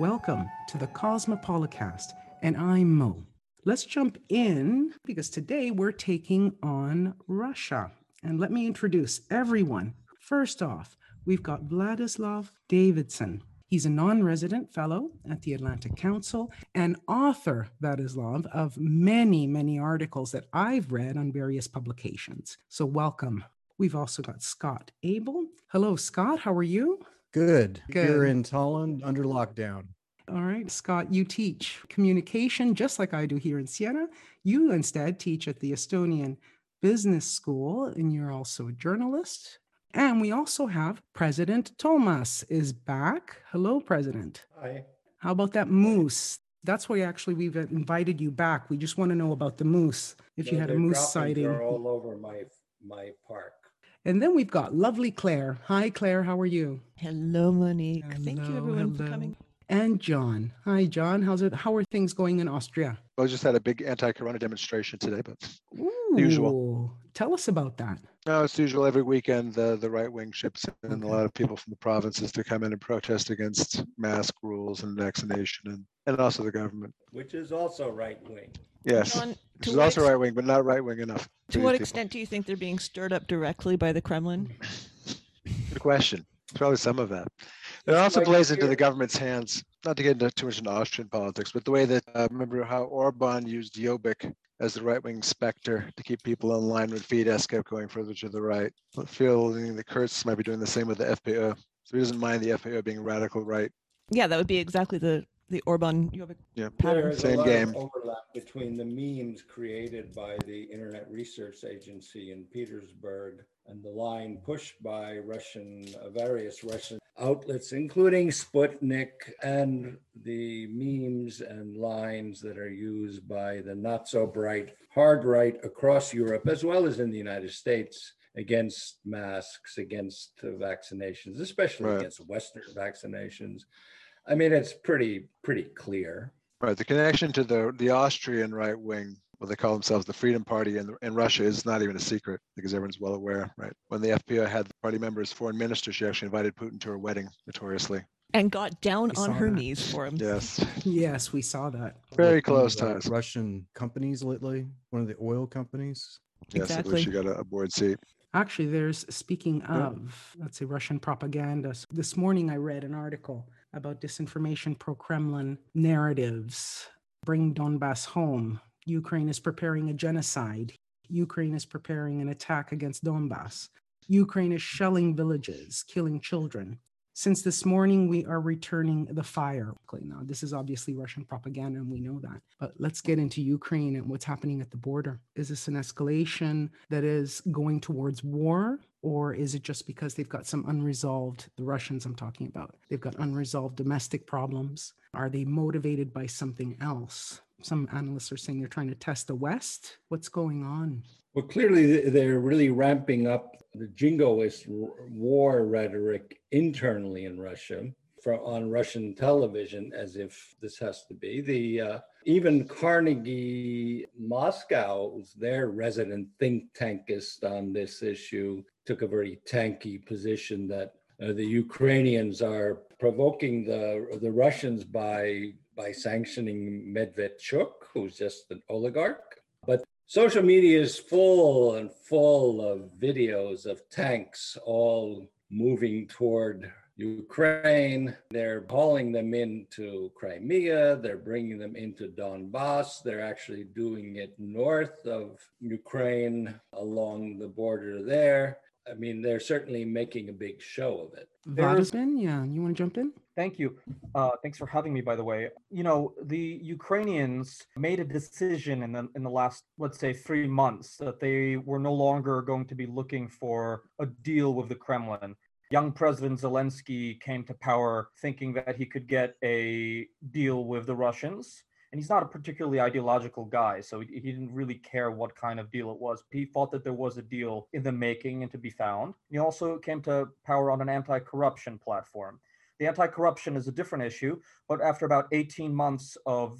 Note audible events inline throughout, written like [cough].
Welcome to the Cosmopolicast, and I'm Mo. Let's jump in because today we're taking on Russia. And let me introduce everyone. First off, we've got Vladislav Davidzon. He's a non resident fellow at the Atlantic Council and author, Vladislav, of many, many articles that I've read on various publications. So, welcome. We've also got Scott Abel. Hello, Scott. How are you? Good. Good. Here in Tallinn under lockdown. All right, Scott, you teach communication just like I do here in Siena. You instead teach at the Estonian Business School, and you're also a journalist. And we also have President Toomas is back. Hello, President. Hi. How about that moose? That's why actually we've invited you back. We just want to know about the moose. If you had a moose droppings sighting. Are all over my my park. And then we've got lovely Claire. Hi, Claire. How are you? Hello, Monique. Thank you, Hello, everyone, for coming. And Jon. Hi, Jon. How's it? How are things going in Austria? I just had a big anti-corona demonstration today, but Ooh, Usual. Tell us about that. no, it's usual every weekend. The the right wing ships in a lot of people from the provinces to come in and protest against mask rules and vaccination and, and also the government. Which is also right wing. Yes, Jon, which is also ex- right wing, but not right wing enough. to these what people. extent do you think they're being stirred up directly by the Kremlin? Good question. Probably some of that. It also plays into the government's hands. Not to get into too much into Austrian politics, but the way that uh, remember how Orban used Jobbik as the right-wing specter to keep people in line when Fidesz kept going further to the right. I feel the Kurz might be doing the same with the FPÖ. So he doesn't mind the FPÖ being radical right. Yeah, that would be exactly the the Orban Jobbik Yeah. pattern. There's Same a lot game. of overlap between the memes created by the Internet Research Agency in Petersburg and the line pushed by Russian uh, various Russian outlets, including Sputnik, and the memes and lines that are used by the not so bright hard right across Europe, as well as in the United States. Against masks, against uh, vaccinations, especially Right. against Western vaccinations. I mean, it's pretty pretty clear. Right. The connection to the the Austrian right wing, what they call themselves the Freedom Party in, in Russia, is not even a secret because everyone's well aware. Right. When the FPÖ had the party member as foreign minister, she actually invited Putin to her wedding, notoriously. and got down We on her that. knees for him. Yes. Yes, we saw that. Very With one of close the ties. Russian companies lately, one of the oil companies. Yes. I believe she got a, a board seat. Actually, there's speaking Yeah. of, let's say, Russian propaganda. So this morning I read an article about disinformation pro Kremlin narratives. Bring Donbass home. Ukraine is preparing a genocide. Ukraine is preparing an attack against Donbass. Ukraine is shelling villages, killing children. Since this morning, we are returning the fire. Now, this is obviously Russian propaganda, and we know that. But let's get into Ukraine and what's happening at the border. Is this an escalation that is going towards war, or is it just because they've got some unresolved, the Russians I'm talking about, they've got unresolved domestic problems? Are they motivated by something else? Some analysts are saying they're trying to test the West. What's going on? Well, clearly they're really ramping up the jingoist war rhetoric internally in Russia for, on Russian television, as if this has to be the uh, even Carnegie Moscow, their resident think tankist on this issue, took a very tanky position that uh, the Ukrainians are provoking the the Russians by by sanctioning Medvedchuk, who's just an oligarch. But social media is full and full of videos of tanks all moving toward Ukraine. They're hauling them into Crimea. They're bringing them into Donbass. They're actually doing it north of Ukraine along the border there. I mean, they're certainly making a big show of it. There's- Vladimir, yeah, you want to jump in? Thank you. Uh, thanks for having me, by the way. You know, the Ukrainians made a decision in the in the last, let's say, three months that they were no longer going to be looking for a deal with the Kremlin. Young President Zelensky came to power thinking that he could get a deal with the Russians. And he's not a particularly ideological guy, so he, didn't really care what kind of deal it was. He thought that there was a deal in the making and to be found. He also came to power on an anti corruption platform. The anti corruption is a different issue, but after about 18 months of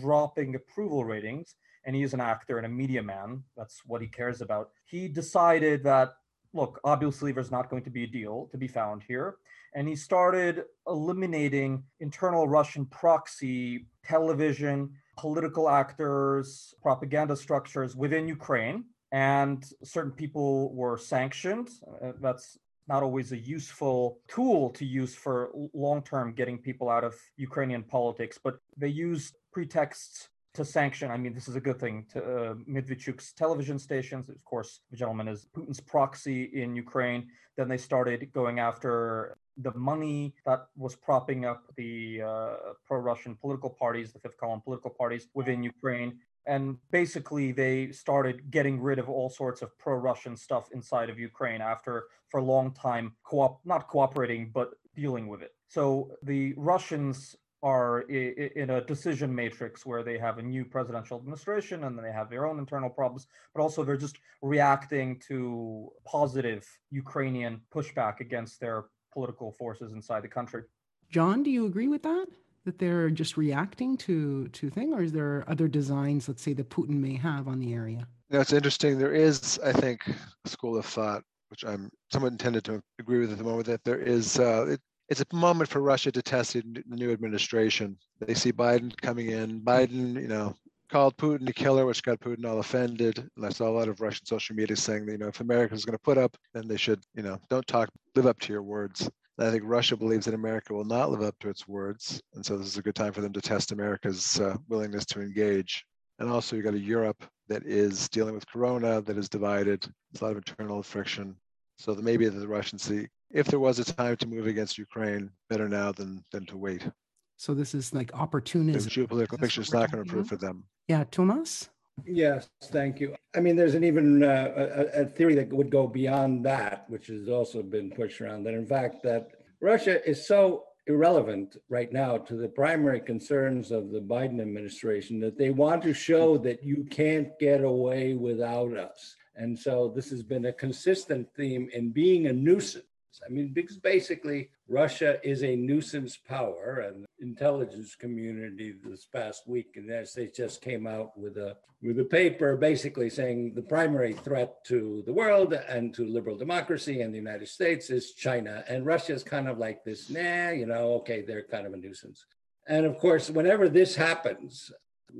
dropping approval ratings, and he is an actor and a media man, that's what he cares about, he decided that, look, obviously there's not going to be a deal to be found here. And he started eliminating internal Russian proxy television, political actors, propaganda structures within Ukraine. And certain people were sanctioned. Uh, that's not always a useful tool to use for long term getting people out of Ukrainian politics, but they used pretexts to sanction. I mean, this is a good thing to uh, Medvedchuk's television stations. Of course, the gentleman is Putin's proxy in Ukraine. Then they started going after the money that was propping up the uh, pro Russian political parties, the fifth column political parties within Ukraine. And basically, they started getting rid of all sorts of pro Russian stuff inside of Ukraine after, for a long time, co- not cooperating, but dealing with it. So the Russians are in a decision matrix where they have a new presidential administration and then they have their own internal problems, but also they're just reacting to positive Ukrainian pushback against their political forces inside the country. Jon, do you agree with that? That they're just reacting to to thing, or is there other designs, let's say, that Putin may have on the area? Know, it's interesting. There is, I think, a school of thought, which I'm somewhat intended to agree with at the moment, that there is uh, it, it's a moment for Russia to test the new administration. They see Biden coming in. Biden, you know, called Putin a killer, which got Putin all offended. And I saw a lot of Russian social media saying that, you know, if America is going to put up, then they should, you know, don't talk, live up to your words. I think Russia believes that America will not live up to its words. And so this is a good time for them to test America's uh, willingness to engage. And also, you've got a Europe that is dealing with Corona, that is divided. There's a lot of internal friction. So that maybe the Russians see if there was a time to move against Ukraine, better now than than to wait. So this is like opportunism. The geopolitical picture is not going to improve for them. Yeah, Toomas. Yes, thank you. I mean, there's an even uh, a, a, theory that would go beyond that, which has also been pushed around. That in fact, that Russia is so irrelevant right now to the primary concerns of the Biden administration that they want to show that you can't get away without us. And so this has been a consistent theme in being a nuisance I mean, because basically Russia is a nuisance power, and intelligence community this past week the United States just came out with a with a paper basically saying the primary threat to the world and to liberal democracy and the United States is China, and Russia is kind of like this. Nah, you know, okay, they're kind of a nuisance. And of course, whenever this happens,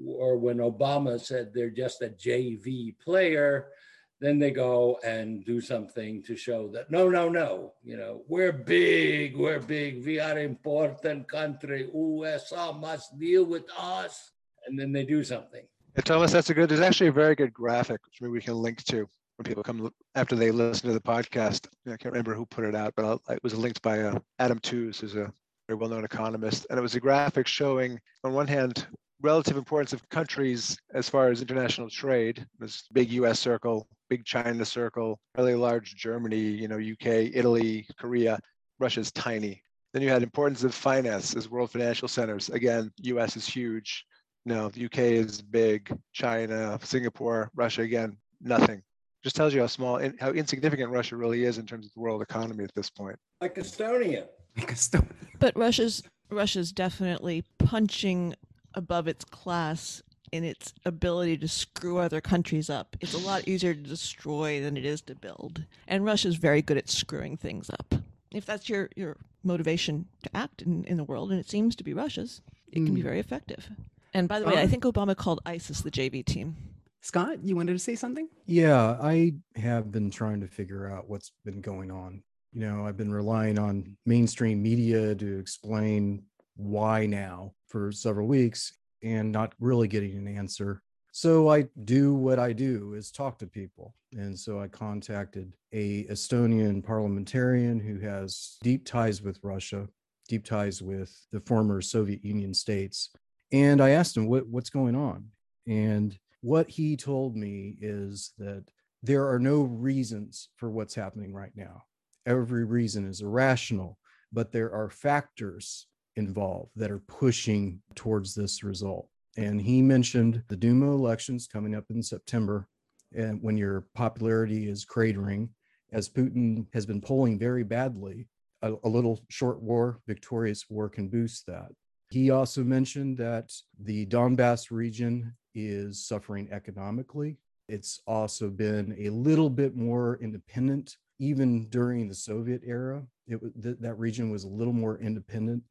or when Obama said they're just a JV player, then they go and do something to show that no no no you know we're big we're big. We are important country. Usa must deal with us. And then they do something. Yeah, Toomas that's a good there's actually a very good graphic which maybe we can link to when people come after they listen to the podcast. I can't remember who put it out but it was linked by uh, adam Tooze who's a very well-known economist. And it was a graphic showing on one hand relative importance of countries as far as international trade this big us circle big China circle, really large Germany, you know, UK, Italy, Korea. Russia's tiny. Then you had importance of finance as world financial centers. Again, US is huge. No, the UK is big. China, Singapore, Russia, again, nothing. Just tells you how small, and how insignificant Russia really is in terms of the world economy at this point. Like Estonia. Like Estonia. But Russia's Russia's definitely punching above its class in its ability to screw other countries up. It's a lot easier to destroy than it is to build. And Russia's very good at screwing things up. If that's your, your motivation to act in, in the world, and it seems to be Russia's, it can be mm. very effective. And by the way, I think Obama called ISIS the JV team. Scott, you wanted to say something? Yeah, I have been trying to figure out what's been going on. You know, I've been relying on mainstream media to explain why now for several weeks and not really getting an answer. So I do what I do is talk to people. And so I contacted a Estonian parliamentarian who has deep ties with Russia, deep ties with the former Soviet Union states. And I asked him what, what's going on. And what he told me is that there are no reasons for what's happening right now. Every reason is irrational, but there are factors involved that are pushing towards this result. And he mentioned the Duma elections coming up in September, and when your popularity is cratering, as Putin has been polling very badly, a, a little short war, victorious war can boost that. He also mentioned that the Donbass region is suffering economically. It's also been a little bit more independent even during the Soviet era, it th- that region was a little more independent,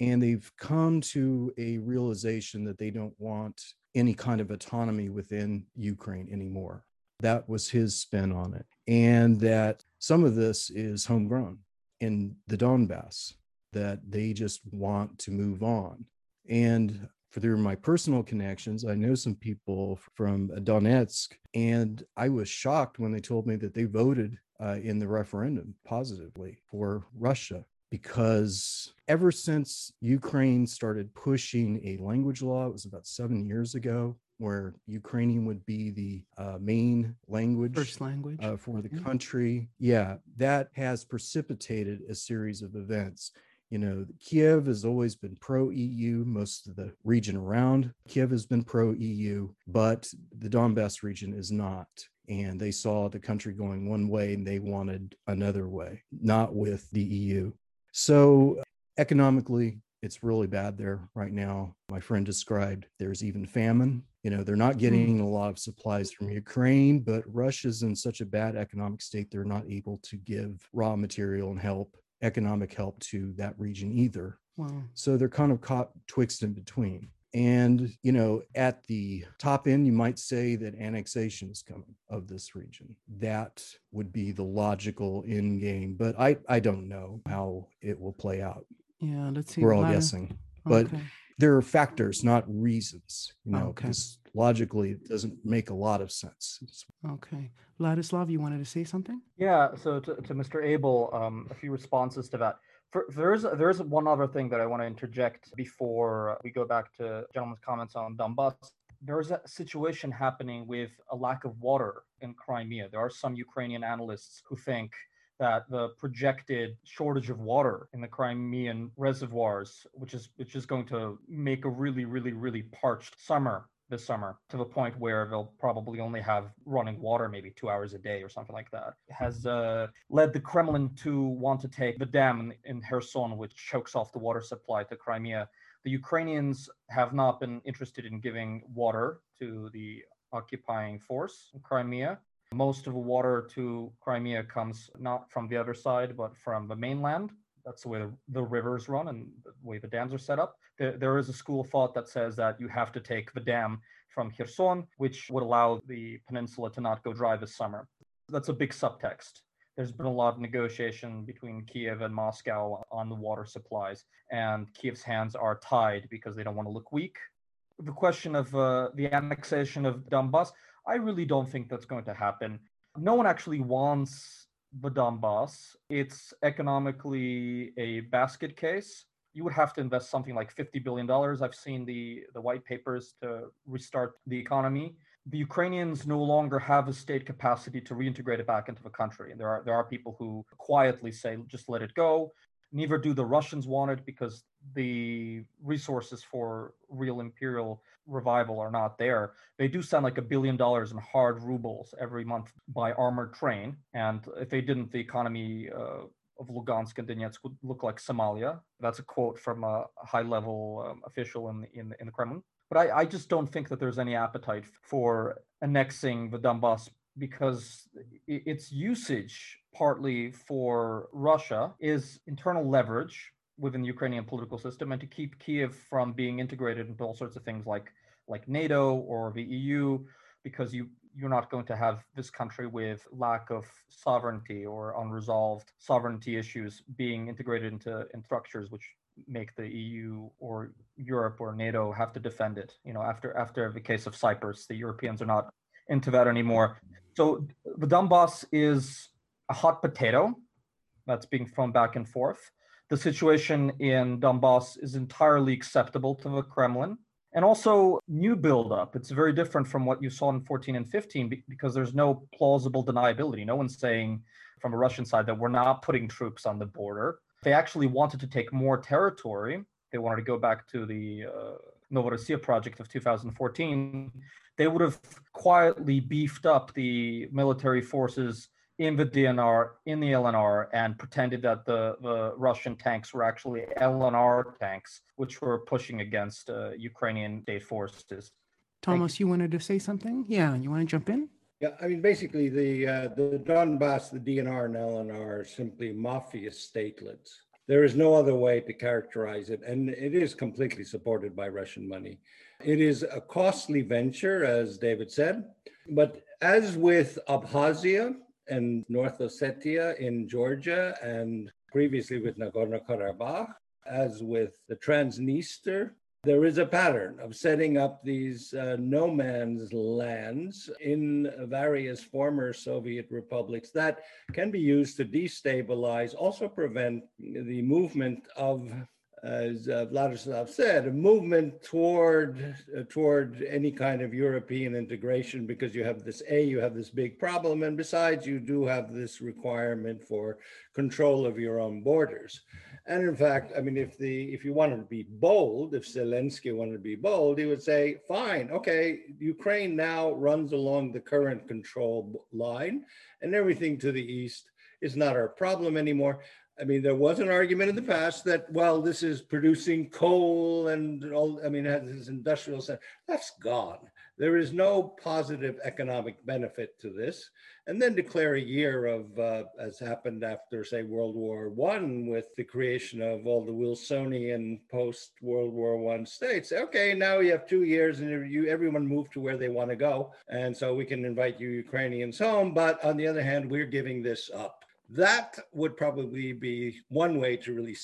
and they've come to a realization that they don't want any kind of autonomy within Ukraine anymore. That was his spin on it, and that some of this is homegrown in the Donbass. That they just want to move on. And through my personal connections, I know some people from Donetsk, and I was shocked when they told me that they voted uh, in the referendum positively for Russia because ever since Ukraine started pushing a language law, it was about seven years ago, where Ukrainian would be the uh, main language, first language uh, for the country. Yeah, that has precipitated a series of events you know, Kiev has always been pro EU. Most of the region around Kiev has been pro EU, but the Donbass region is not. And they saw the country going one way and they wanted another way, not with the EU. So, economically, it's really bad there right now. My friend described there's even famine. You know, they're not hmm. getting a lot of supplies from Ukraine, but Russia's in such a bad economic state, they're not able to give raw material and help economic help to that region either. Wow. So they're kind of caught twixt in between. And, you know, at the top end, you might say that annexation is coming of this region. That would be the logical end game, but I, I don't know how it will play out. Yeah, let's see. We're all guessing. But okay. there are factors, not reasons, you know, Okay. because logically it doesn't make a lot of sense. It's- Okay. Vladislav, you wanted to say something? Yeah, so to, to Mr. Abel, um, a few responses to that. For, there's there's one other thing that I want to interject before we go back to gentleman's comments on Donbass. There's a situation happening with a lack of water in Crimea. There are some Ukrainian analysts who think that the projected shortage of water in the Crimean reservoirs, which is which is going to make a really, really, really parched summer this summer to the point where they'll probably only have running water maybe two hours a day or something like that has uh, led the kremlin to want to take the dam in, in kherson which chokes off the water supply to crimea. The ukrainians have not been interested in giving water to the occupying force in crimea. Most of the water to crimea comes not from the other side but from the mainland that's the way the, the rivers run and the way the dams are set up. There, there is a school of thought that says that you have to take the dam from Kherson, which would allow the peninsula to not go dry this summer. That's a big subtext. There's been a lot of negotiation between Kiev and Moscow on the water supplies, and Kiev's hands are tied because they don't want to look weak. The question of uh, the annexation of Donbass, I really don't think that's going to happen. No one actually wants the Donbass. It's economically a basket case. You would have to invest something like $50 billion. I've seen the, the white papers to restart the economy. The Ukrainians no longer have a state capacity to reintegrate it back into the country. And there are, there are people who quietly say, just let it go. Neither do the Russians want it because the resources for real imperial revival are not there. They do sound like a billion dollars in hard rubles every month by armored train. And if they didn't, the economy uh, of Lugansk and Donetsk would look like Somalia. That's a quote from a high level um, official in, in, in the Kremlin. But I, I just don't think that there's any appetite for annexing the Donbass because its usage partly for Russia is internal leverage within the Ukrainian political system and to keep Kiev from being integrated into all sorts of things like like NATO or the EU because you you're not going to have this country with lack of sovereignty or unresolved sovereignty issues being integrated into in structures which make the EU or Europe or NATO have to defend it. You know, after after the case of Cyprus, the Europeans are not into that anymore. So the Donbass is a hot potato that's being thrown back and forth. The situation in Donbass is entirely acceptable to the Kremlin. And also, new buildup. It's very different from what you saw in 14 and 15 because there's no plausible deniability. No one's saying from a Russian side that we're not putting troops on the border. They actually wanted to take more territory. They wanted to go back to the uh, Novorossiya project of 2014. They would have quietly beefed up the military forces in the DNR, in the LNR, and pretended that the, the Russian tanks were actually LNR tanks, which were pushing against uh, Ukrainian state forces. Toomas, you wanted to say something? Yeah, you want to jump in? Yeah, I mean, basically, the uh, the Donbass, the DNR and LNR are simply mafia statelets. There is no other way to characterize it, and it is completely supported by Russian money. It is a costly venture, as David said, but as with Abkhazia and North Ossetia in Georgia, and previously with Nagorno Karabakh, as with the Transnistria there is a pattern of setting up these uh, no man's lands in various former Soviet republics that can be used to destabilize, also prevent the movement of, as uh, Vladislav said, a movement toward uh, toward any kind of European integration because you have this a you have this big problem, and besides you do have this requirement for control of your own borders. And in fact, I mean, if the if you wanted to be bold, if Zelensky wanted to be bold, he would say, "Fine, okay, Ukraine now runs along the current control line, and everything to the east is not our problem anymore." I mean, there was an argument in the past that, well, this is producing coal and all, I mean, has this industrial center. That's gone. There is no positive economic benefit to this. And then declare a year of, uh, as happened after, say, World War One, with the creation of all the Wilsonian post World War One states. Okay, now you have two years, and you everyone moved to where they want to go, and so we can invite you Ukrainians home. But on the other hand, we're giving this up. That would probably be one way to really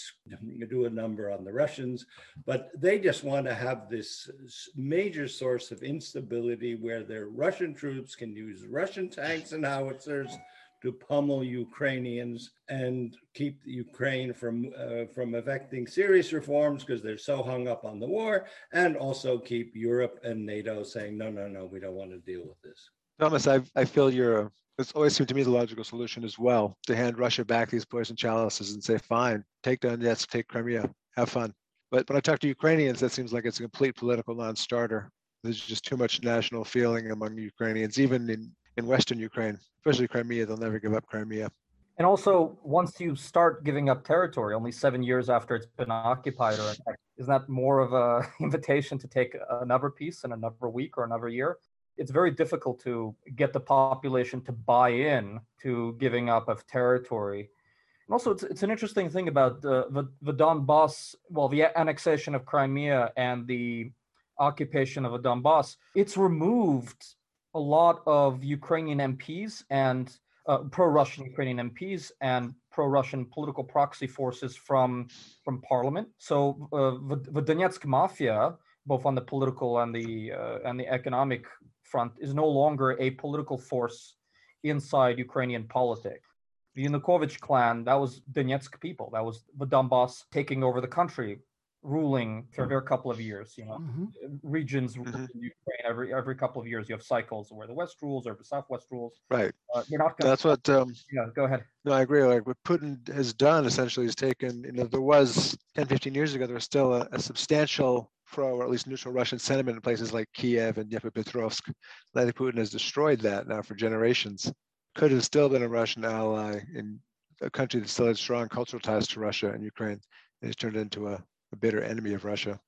do a number on the Russians, but they just want to have this major source of instability where their Russian troops can use Russian tanks and howitzers to pummel Ukrainians and keep Ukraine from uh, from effecting serious reforms because they're so hung up on the war, and also keep Europe and NATO saying no, no, no, we don't want to deal with this. Toomas, I, I feel you're it's always seemed to me the logical solution as well to hand Russia back these poison chalices and say, fine, take Donetsk, take Crimea, have fun. But when I talk to Ukrainians, that seems like it's a complete political non-starter. There's just too much national feeling among Ukrainians, even in, in Western Ukraine, especially Crimea. They'll never give up Crimea. And also, once you start giving up territory, only seven years after it's been occupied, or isn't that more of a [laughs] invitation to take another piece in another week or another year? It's very difficult to get the population to buy in to giving up of territory. And also, it's, it's an interesting thing about the, the, the Donbass, well, the annexation of Crimea and the occupation of a Donbass. It's removed a lot of Ukrainian MPs and uh, pro-Russian Ukrainian MPs and pro-Russian political proxy forces from from parliament. So uh, the, the Donetsk mafia, both on the political and the uh, and the economic front is no longer a political force inside Ukrainian politics. The Yanukovych clan, that was Donetsk people. That was the Donbass taking over the country, ruling for a couple of years. You know, mm-hmm. regions mm-hmm. in Ukraine every every couple of years. You have cycles where the West rules or the Southwest rules. Right. Uh, you're not. Gonna, That's what. Um, yeah. Go ahead. No, I agree. Like what Putin has done essentially is taken. You know, there was 10, 15 years ago, there was still a, a substantial pro or at least neutral Russian sentiment in places like Kiev and Dnipropetrovsk. Vladimir Putin has destroyed that now for generations. Could have still been a Russian ally in a country that still had strong cultural ties to Russia and Ukraine, and has turned into a, a bitter enemy of Russia.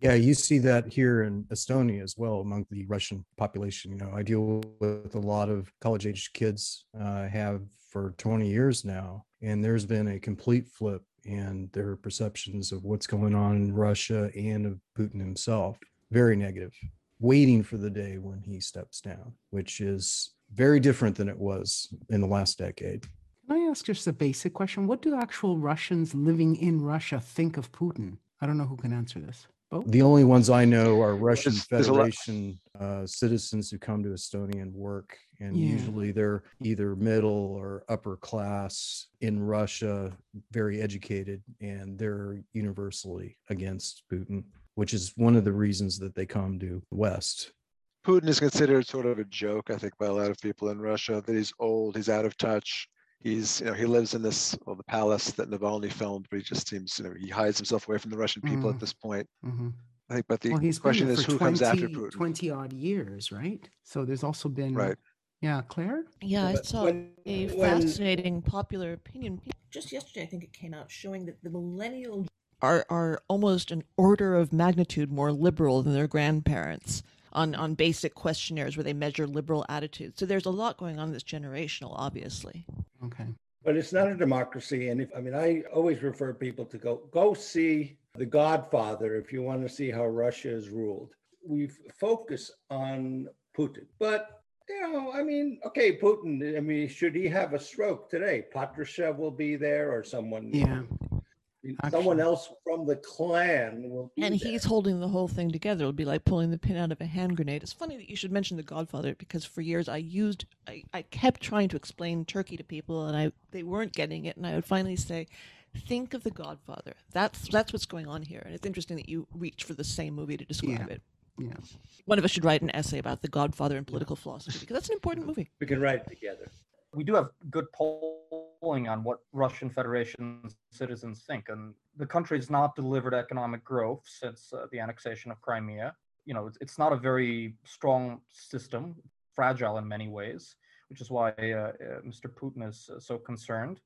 Yeah, you see that here in Estonia as well among the Russian population. You know, I deal with a lot of college-age kids, uh, have for 20 years now, and there's been a complete flip and their perceptions of what's going on in Russia and of Putin himself. Very negative, waiting for the day when he steps down, which is very different than it was in the last decade. Can I ask just a basic question? What do actual Russians living in Russia think of Putin? I don't know who can answer this. The only ones I know are Russian there's, Federation uh, citizens who come to Estonia and work, and yeah. usually they're either middle or upper class in Russia, very educated, and they're universally against Putin, which is one of the reasons that they come to the West. Putin is considered sort of a joke, I think, by a lot of people in Russia. That he's old, he's out of touch he's you know he lives in this well the palace that Navalny filmed, but he just seems you know he hides himself away from the Russian people mm. at this point. Mm-hmm. I think, but the well, question is who 20, comes after Putin? Twenty odd years, right? So there's also been right. Yeah, Claire. Yeah, I saw when, a when, fascinating popular opinion just yesterday. I think it came out showing that the millennial are are almost an order of magnitude more liberal than their grandparents on on basic questionnaires where they measure liberal attitudes. So there's a lot going on that's generational, obviously. Okay. But it's not a democracy. And if, I mean, I always refer people to go, go see The Godfather if you want to see how Russia is ruled. We focus on Putin. But, you know, I mean, okay, Putin, I mean, should he have a stroke today? Patrushev will be there or someone. Yeah. Someone else from the clan will be And there. he's holding the whole thing together. It'll be like pulling the pin out of a hand grenade. It's funny that you should mention The Godfather because for years I used, I, I kept trying to explain Turkey to people and I they weren't getting it. And I would finally say, think of The Godfather. That's that's what's going on here. And it's interesting that you reach for the same movie to describe Yeah. it. Yeah. One of us should write an essay about The Godfather and political philosophy because that's an important movie. we can write it together. We do have good polling on what Russian Federation citizens think, and the country has not delivered economic growth since uh, the annexation of Crimea. You know, it's, it's not a very strong system, fragile in many ways, which is why uh, uh, Mr. Putin is uh, so concerned.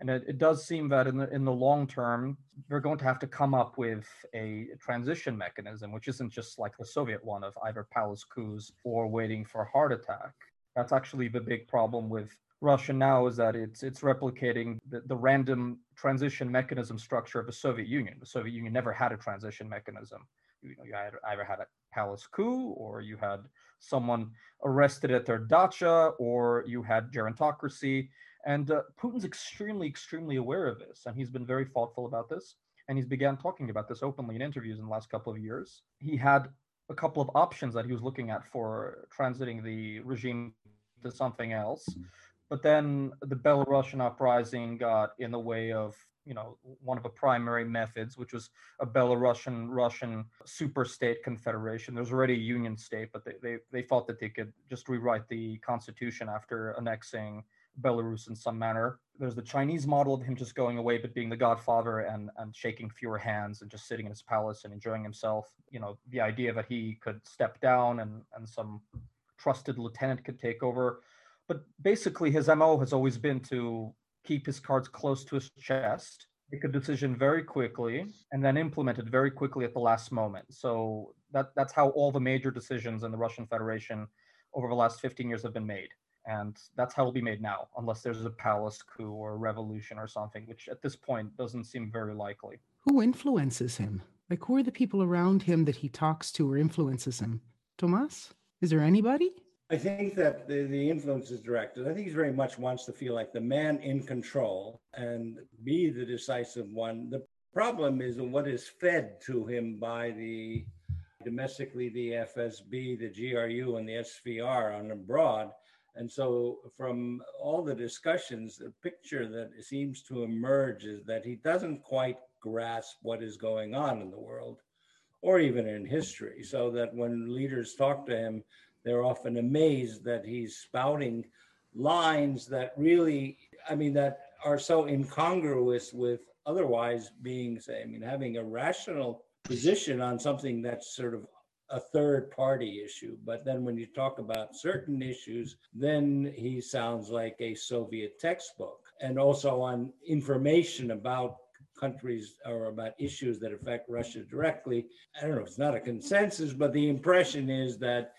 And it, it does seem that in the in the long term, they're going to have to come up with a transition mechanism, which isn't just like the Soviet one of either palace coups or waiting for a heart attack. That's actually the big problem with Russia now is that it's it's replicating the, the random transition mechanism structure of the Soviet Union. The Soviet Union never had a transition mechanism. You know, you either had a palace coup, or you had someone arrested at their dacha, or you had gerontocracy. And uh, Putin's extremely, extremely aware of this, and he's been very thoughtful about this. And he's began talking about this openly in interviews in the last couple of years. He had a couple of options that he was looking at for transiting the regime to something else. But then the Belarusian uprising got in the way of, you know, one of the primary methods, which was a Belarusian Russian super state confederation. There's already a union state, but they, they, they thought that they could just rewrite the constitution after annexing Belarus in some manner. There's the Chinese model of him just going away, but being the godfather and, and shaking fewer hands and just sitting in his palace and enjoying himself. You know, the idea that he could step down and, and some trusted lieutenant could take over. But basically, his MO has always been to keep his cards close to his chest, make a decision very quickly, and then implement it very quickly at the last moment. So that, that's how all the major decisions in the Russian Federation over the last 15 years have been made. And that's how it'll be made now, unless there's a palace coup or a revolution or something, which at this point doesn't seem very likely. Who influences him? Like, who are the people around him that he talks to or influences him? Toomas? Is there anybody? I think that the, the influence is directed. I think he very much wants to feel like the man in control and be the decisive one. The problem is what is fed to him by the domestically the FSB, the GRU, and the SVR on abroad. And so, from all the discussions, the picture that seems to emerge is that he doesn't quite grasp what is going on in the world or even in history. So that when leaders talk to him, they're often amazed that he's spouting lines that really, I mean, that are so incongruous with otherwise being, say, I mean, having a rational position on something that's sort of a third party issue. But then when you talk about certain issues, then he sounds like a Soviet textbook. And also on information about countries or about issues that affect Russia directly. I don't know, it's not a consensus, but the impression is that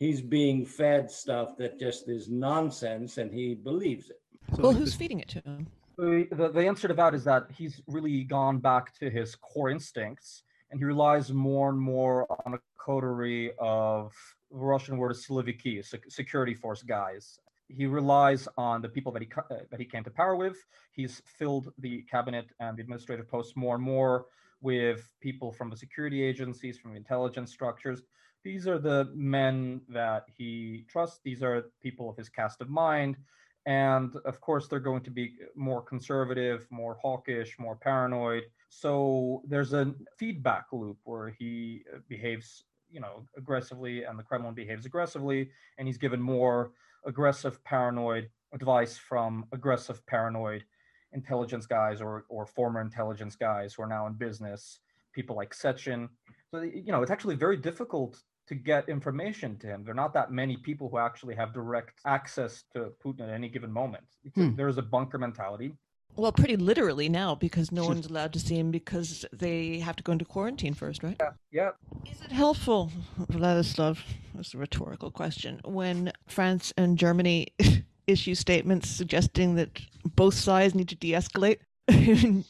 he's being fed stuff that just is nonsense and he believes it. So, Well, who's feeding it to him? The, the, the answer to that is that he's really gone back to his core instincts and he relies more and more on a coterie of the Russian word is Siloviki, security force guys. He relies on the people that he uh, that he came to power with. He's filled the cabinet and the administrative posts more and more with people from the security agencies, from the intelligence structures. These are the men that he trusts. These are people of his cast of mind. And of course, they're going to be more conservative, more hawkish, more paranoid. So there's a feedback loop where he behaves, you know, aggressively, and the Kremlin behaves aggressively, and he's given more aggressive, paranoid advice from aggressive, paranoid intelligence guys or or former intelligence guys who are now in business. People like Sechin. So you know, it's actually very difficult to get information to him. There are not that many people who actually have direct access to Putin at any given moment. Hmm. there is a bunker mentality. Well, pretty literally now because no one's allowed to see him because they have to go into quarantine first, right? Yeah. Yeah. Is it helpful, Vladislav? That's a rhetorical question. When France and Germany [laughs] issue statements suggesting that both sides need to de escalate? [laughs]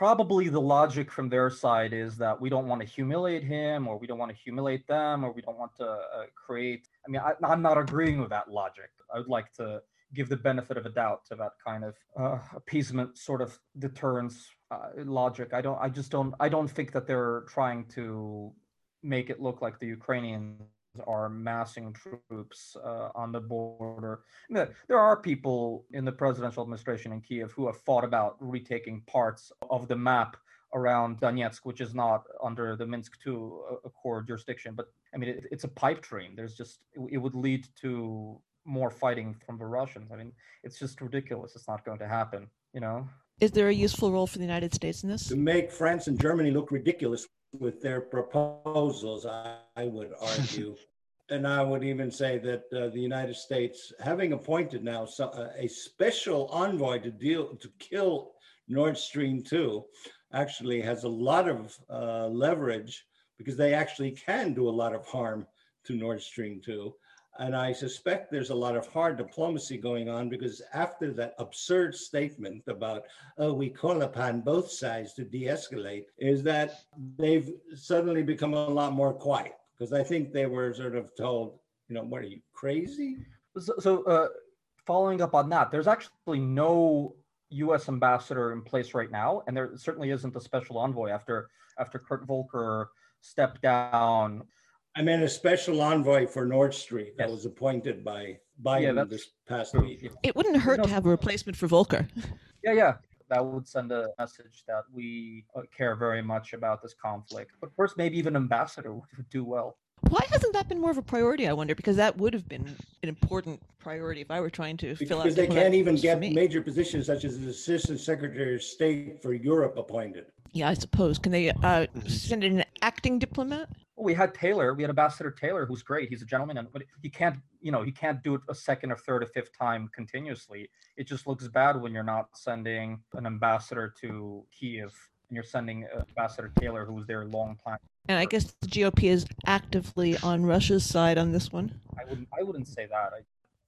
Probably the logic from their side is that we don't want to humiliate him, or we don't want to humiliate them, or we don't want to uh, create. I mean, I, I'm not agreeing with that logic. I would like to give the benefit of a doubt to that kind of uh, appeasement sort of deterrence uh, logic. I don't. I just don't. I don't think that they're trying to make it look like the Ukrainians are massing troops uh, on the border. I mean, there are people in the presidential administration in Kiev who have thought about retaking parts of the map around Donetsk, which is not under the Minsk II uh, Accord jurisdiction. But I mean, it, it's a pipe dream. There's just it would lead to more fighting from the Russians. I mean, it's just ridiculous. It's not going to happen. You know. Is there a useful role for the United States in this? To make France and Germany look ridiculous with their proposals, I, I would argue. [laughs] and I would even say that uh, the United States, having appointed now so, uh, a special envoy to deal to kill Nord Stream 2, actually has a lot of uh, leverage because they actually can do a lot of harm to Nord Stream 2. And I suspect there's a lot of hard diplomacy going on because after that absurd statement about, oh, we call upon both sides to de escalate, is that they've suddenly become a lot more quiet because I think they were sort of told, you know, what are you crazy? So, so uh, following up on that, there's actually no U.S. ambassador in place right now, and there certainly isn't a special envoy after after Kurt Volker stepped down. I mean, a special envoy for Nord Stream yes. that was appointed by Biden yeah, this past week. It wouldn't hurt no, to have a replacement for Volker. [laughs] Yeah, yeah. That would send a message that we uh, care very much about this conflict. But first, maybe even ambassador would [laughs] do well. Why hasn't that been more of a priority? I wonder because that would have been an important priority if I were trying to because fill out. Because they can't even get major positions such as the Assistant Secretary of State for Europe appointed. Yeah, I suppose. Can they uh, mm-hmm. send in an acting diplomat? Well, we had Taylor. We had Ambassador Taylor, who's great. He's a gentleman, and but he can't, you know, he can't do it a second, or third, or fifth time continuously. It just looks bad when you're not sending an ambassador to Kiev and you're sending uh, Ambassador Taylor, who was there a long time. And I guess the GOP is actively on Russia's side on this one. I wouldn't. I wouldn't say that. I,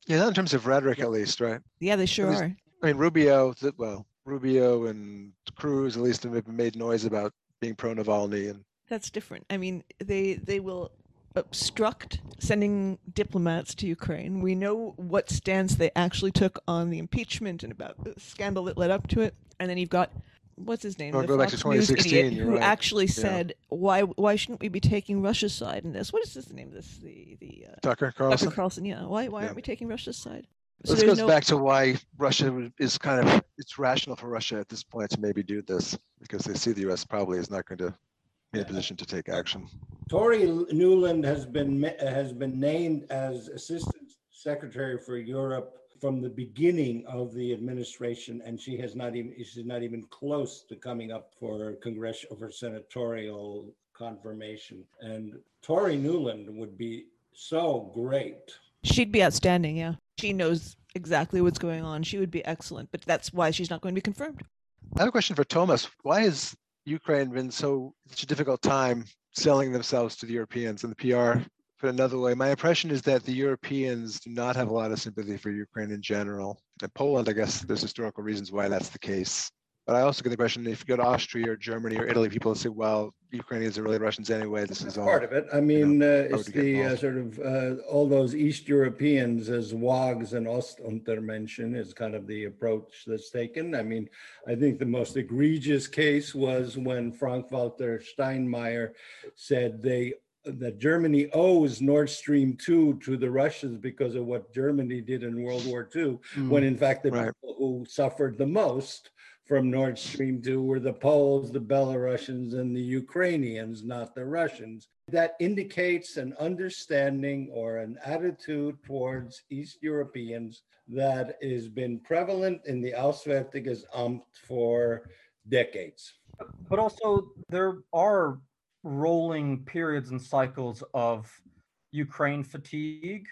yeah, not in terms of rhetoric, at least, right? Yeah, they sure least, are. I mean, Rubio. Well, Rubio and Cruz at least have made noise about being pro Navalny, and that's different. I mean, they they will obstruct sending diplomats to Ukraine. We know what stance they actually took on the impeachment and about the scandal that led up to it. And then you've got what's his name? Well, go back to 2016. Idiot, who right. actually said, yeah. "Why why shouldn't we be taking Russia's side in this? What is this the name of this? The the uh, Tucker Carlson. Tucker Carlson. Yeah. Why why yeah. aren't we taking Russia's side? So this goes no... back to why Russia is kind of it's rational for Russia at this point to maybe do this because they see the U.S. probably is not going to be in a position to take action. Tory Nuland has been has been named as Assistant Secretary for Europe from the beginning of the administration, and she has not even she's not even close to coming up for congressional for senatorial confirmation. And Tory Nuland would be so great. She'd be outstanding, yeah. She knows exactly what's going on. She would be excellent, but that's why she's not going to be confirmed. I have a question for Toomas. Why has Ukraine been so such a difficult time selling themselves to the Europeans and the PR put another way, my impression is that the Europeans do not have a lot of sympathy for Ukraine in general. And Poland, I guess there's historical reasons why that's the case. But I also get the impression if you go to Austria or Germany or Italy, people say, well, Ukrainians are really Russians anyway. This is all part of it. I mean, you know, uh, it's the uh, sort of uh, all those East Europeans, as Wags and Ostunter mentioned, is kind of the approach that's taken. I mean, I think the most egregious case was when Frank Walter Steinmeier said they that Germany owes Nord Stream 2 to the Russians because of what Germany did in World War II, mm, when in fact the right. people who suffered the most from Nord Stream 2 were the Poles, the Belarusians, and the Ukrainians, not the Russians. That indicates an understanding or an attitude towards East Europeans that has been prevalent in the Auswärtiges Amt for decades. But also, there are rolling periods and cycles of Ukraine fatigue.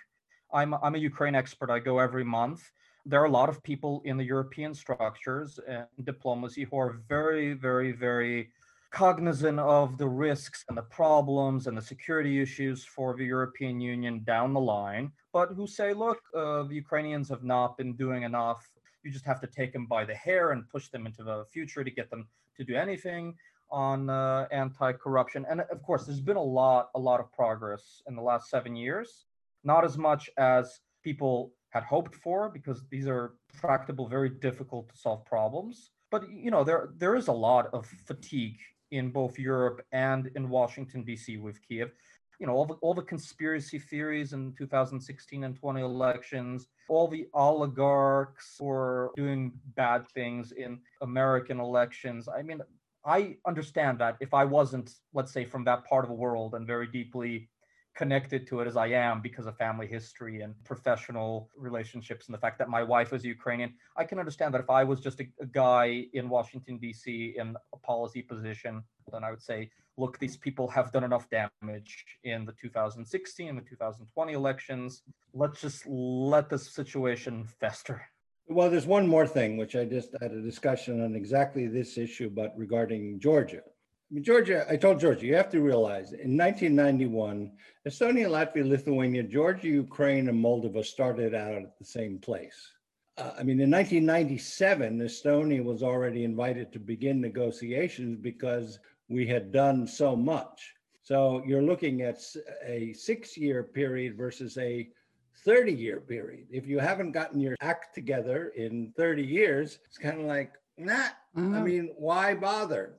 I'm I'm a Ukraine expert. I go every month. There are a lot of people in the European structures and diplomacy who are very, very, very cognizant of the risks and the problems and the security issues for the European Union down the line, but who say, look, uh, the Ukrainians have not been doing enough. You just have to take them by the hair and push them into the future to get them to do anything on uh, anti-corruption. And of course, there's been a lot, a lot of progress in the last seven years. Not as much as people had hoped for, because these are tractable, very difficult to solve problems. But you know, there there is a lot of fatigue in both Europe and in Washington D.C. with Kiev. You know, all the all the conspiracy theories in 2016 and 20 elections, all the oligarchs were doing bad things in American elections. I mean, I understand that if I wasn't, let's say, from that part of the world and very deeply connected to it as I am because of family history and professional relationships and the fact that my wife is Ukrainian, I can understand that if I was just a, a guy in Washington, D.C., in a policy position, then I would say, look, these people have done enough damage in the 2016 and the 2020 elections. Let's just let this situation fester. Well, there's one more thing, which I just had a discussion on exactly this issue, but regarding Georgia. Mean, Georgia, I told Georgia, you have to realize in 1991, Estonia, Latvia, Lithuania, Georgia, Ukraine, and Moldova started out at the same place. Uh, I mean, in 1997, Estonia was already invited to begin negotiations because we had done so much. So you're looking at a six year period versus a 30 year period. If you haven't gotten your act together in 30 years, it's kind of like, nah, mm-hmm. I mean, why bother?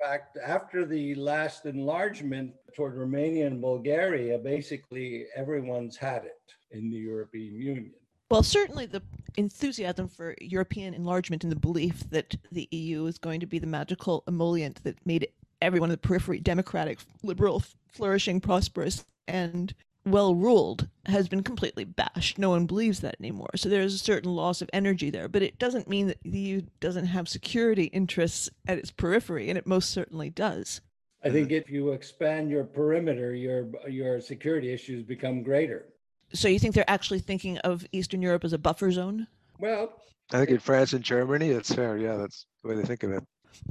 Fact, after the last enlargement toward Romania and Bulgaria, basically everyone's had it in the European Union. Well, certainly the enthusiasm for European enlargement and the belief that the EU is going to be the magical emollient that made everyone in the periphery democratic, liberal, flourishing, prosperous, and well ruled has been completely bashed. No one believes that anymore. So there's a certain loss of energy there, but it doesn't mean that the EU doesn't have security interests at its periphery, and it most certainly does. I think if you expand your perimeter, your your security issues become greater. So you think they're actually thinking of Eastern Europe as a buffer zone? Well, I think in France and Germany, that's fair. Yeah, that's the way they think of it.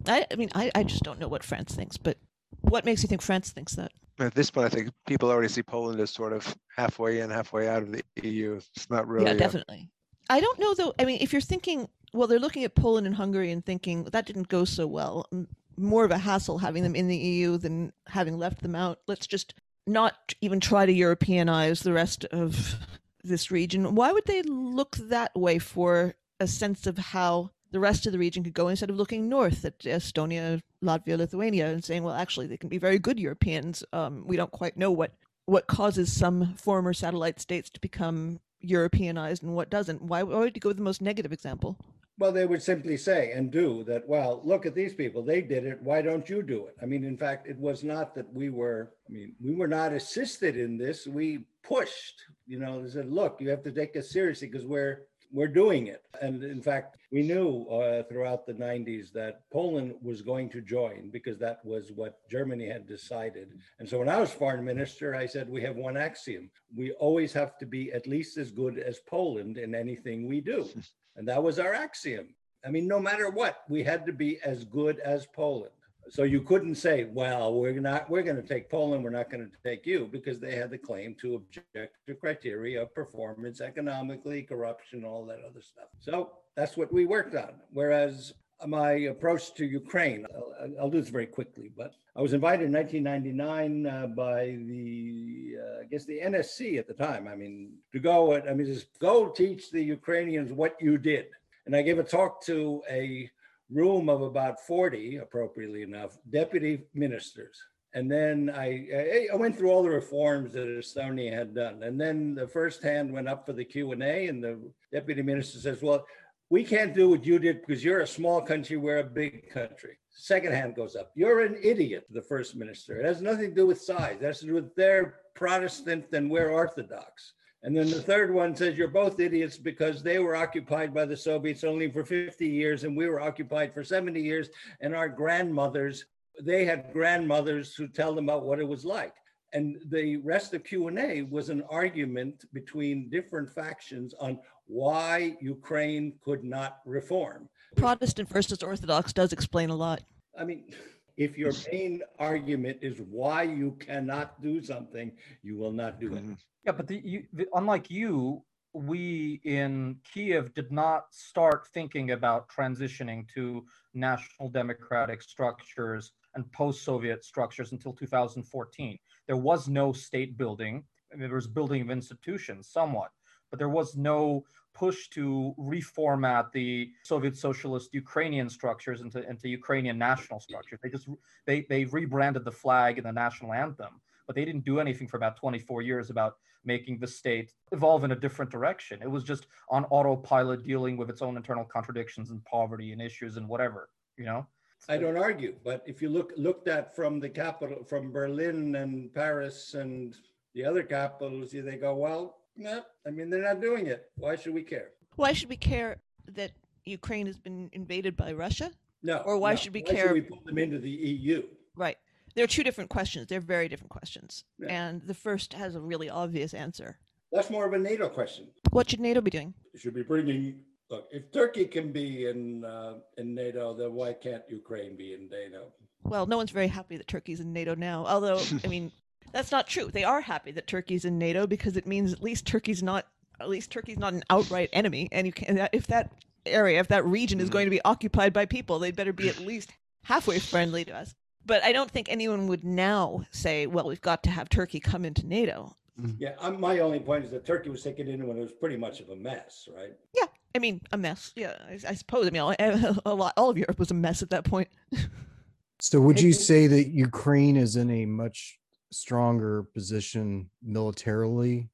I, I mean, I, I just don't know what France thinks, but what makes you think France thinks that? At this point, I think people already see Poland as sort of halfway in, halfway out of the EU. It's not really. Yeah, definitely. A... I don't know though. I mean, if you're thinking, well, they're looking at Poland and Hungary and thinking that didn't go so well. More of a hassle having them in the EU than having left them out. Let's just not even try to Europeanize the rest of this region. Why would they look that way for a sense of how the rest of the region could go instead of looking north at Estonia, Latvia, Lithuania, and saying, well, actually, they can be very good Europeans. Um, we don't quite know what what causes some former satellite states to become Europeanized and what doesn't. Why, why would you go with the most negative example? Well, they would simply say and do that. Well, look at these people; they did it. Why don't you do it? I mean, in fact, it was not that we were. I mean, we were not assisted in this. We pushed. You know, they said, "Look, you have to take us seriously because we're we're doing it. And in fact, we knew uh, throughout the 90s that Poland was going to join because that was what Germany had decided. And so when I was foreign minister, I said, we have one axiom we always have to be at least as good as Poland in anything we do. [laughs] And that was our axiom. I mean, no matter what, we had to be as good as Poland. So you couldn't say, well, we're not, we're going to take Poland, we're not going to take you, because they had the claim to objective criteria of performance economically, corruption, all that other stuff. So that's what we worked on. Whereas my approach to Ukraine, I'll, I'll do this very quickly, but I was invited in 1999 uh, by the, uh, I guess the NSC at the time. I mean, to go, I mean, just go teach the Ukrainians what you did. And I gave a talk to a room of about 40, appropriately enough, deputy ministers. And then I, I went through all the reforms that Estonia had done. And then the first hand went up for the Q&A and the deputy minister says, well, we can't do what you did because you're a small country, we're a big country. Second hand goes up. You're an idiot, the first minister. It has nothing to do with size. It has to do with they're Protestant and we're Orthodox. And then the third one says you're both idiots because they were occupied by the Soviets only for 50 years and we were occupied for 70 years. And our grandmothers, they had grandmothers who tell them about what it was like. And the rest of Q&A was an argument between different factions on why Ukraine could not reform. Protestant versus Orthodox does explain a lot. I mean, if your main argument is why you cannot do something, you will not do it. Yeah, but the, you, the, unlike you, we in Kiev did not start thinking about transitioning to national democratic structures and post-Soviet structures until 2014. There was no state building. I mean, there was building of institutions somewhat, but there was no push to reformat the Soviet socialist Ukrainian structures into, into Ukrainian national structures. They just they they rebranded the flag and the national anthem, but they didn't do anything for about 24 years about making the state evolve in a different direction. It was just on autopilot dealing with its own internal contradictions and poverty and issues and whatever, you know? I don't argue, but if you look looked at from the capital, from Berlin and Paris and the other capitals, they go, well, no, I mean, they're not doing it. Why should we care? Why should we care that Ukraine has been invaded by Russia? No. Or why no. should we Why care- we put them into the EU? Right. There are two different questions. They're very different questions. Yeah. And the first has a really obvious answer. That's more of a NATO question. What should NATO be doing? It should be bringing. Look, if Turkey can be in uh, in NATO, then why can't Ukraine be in NATO? Well, no one's very happy that Turkey's in NATO now. Although, [laughs] I mean, that's not true. They are happy that Turkey's in NATO because it means at least Turkey's not at least Turkey's not an outright enemy. And you can if that area, if that region is Mhm. going to be occupied by people, they'd better be at least halfway friendly to us. But I don't think anyone would now say, "Well, we've got to have Turkey come into NATO." Yeah, I'm, my only point is that Turkey was taken in when it was pretty much of a mess, right? Yeah, I mean, a mess. Yeah, I, I suppose. I mean, a, [laughs] a lot. All of Europe was a mess at that point. [laughs] So would you say that Ukraine is in a much stronger position militarily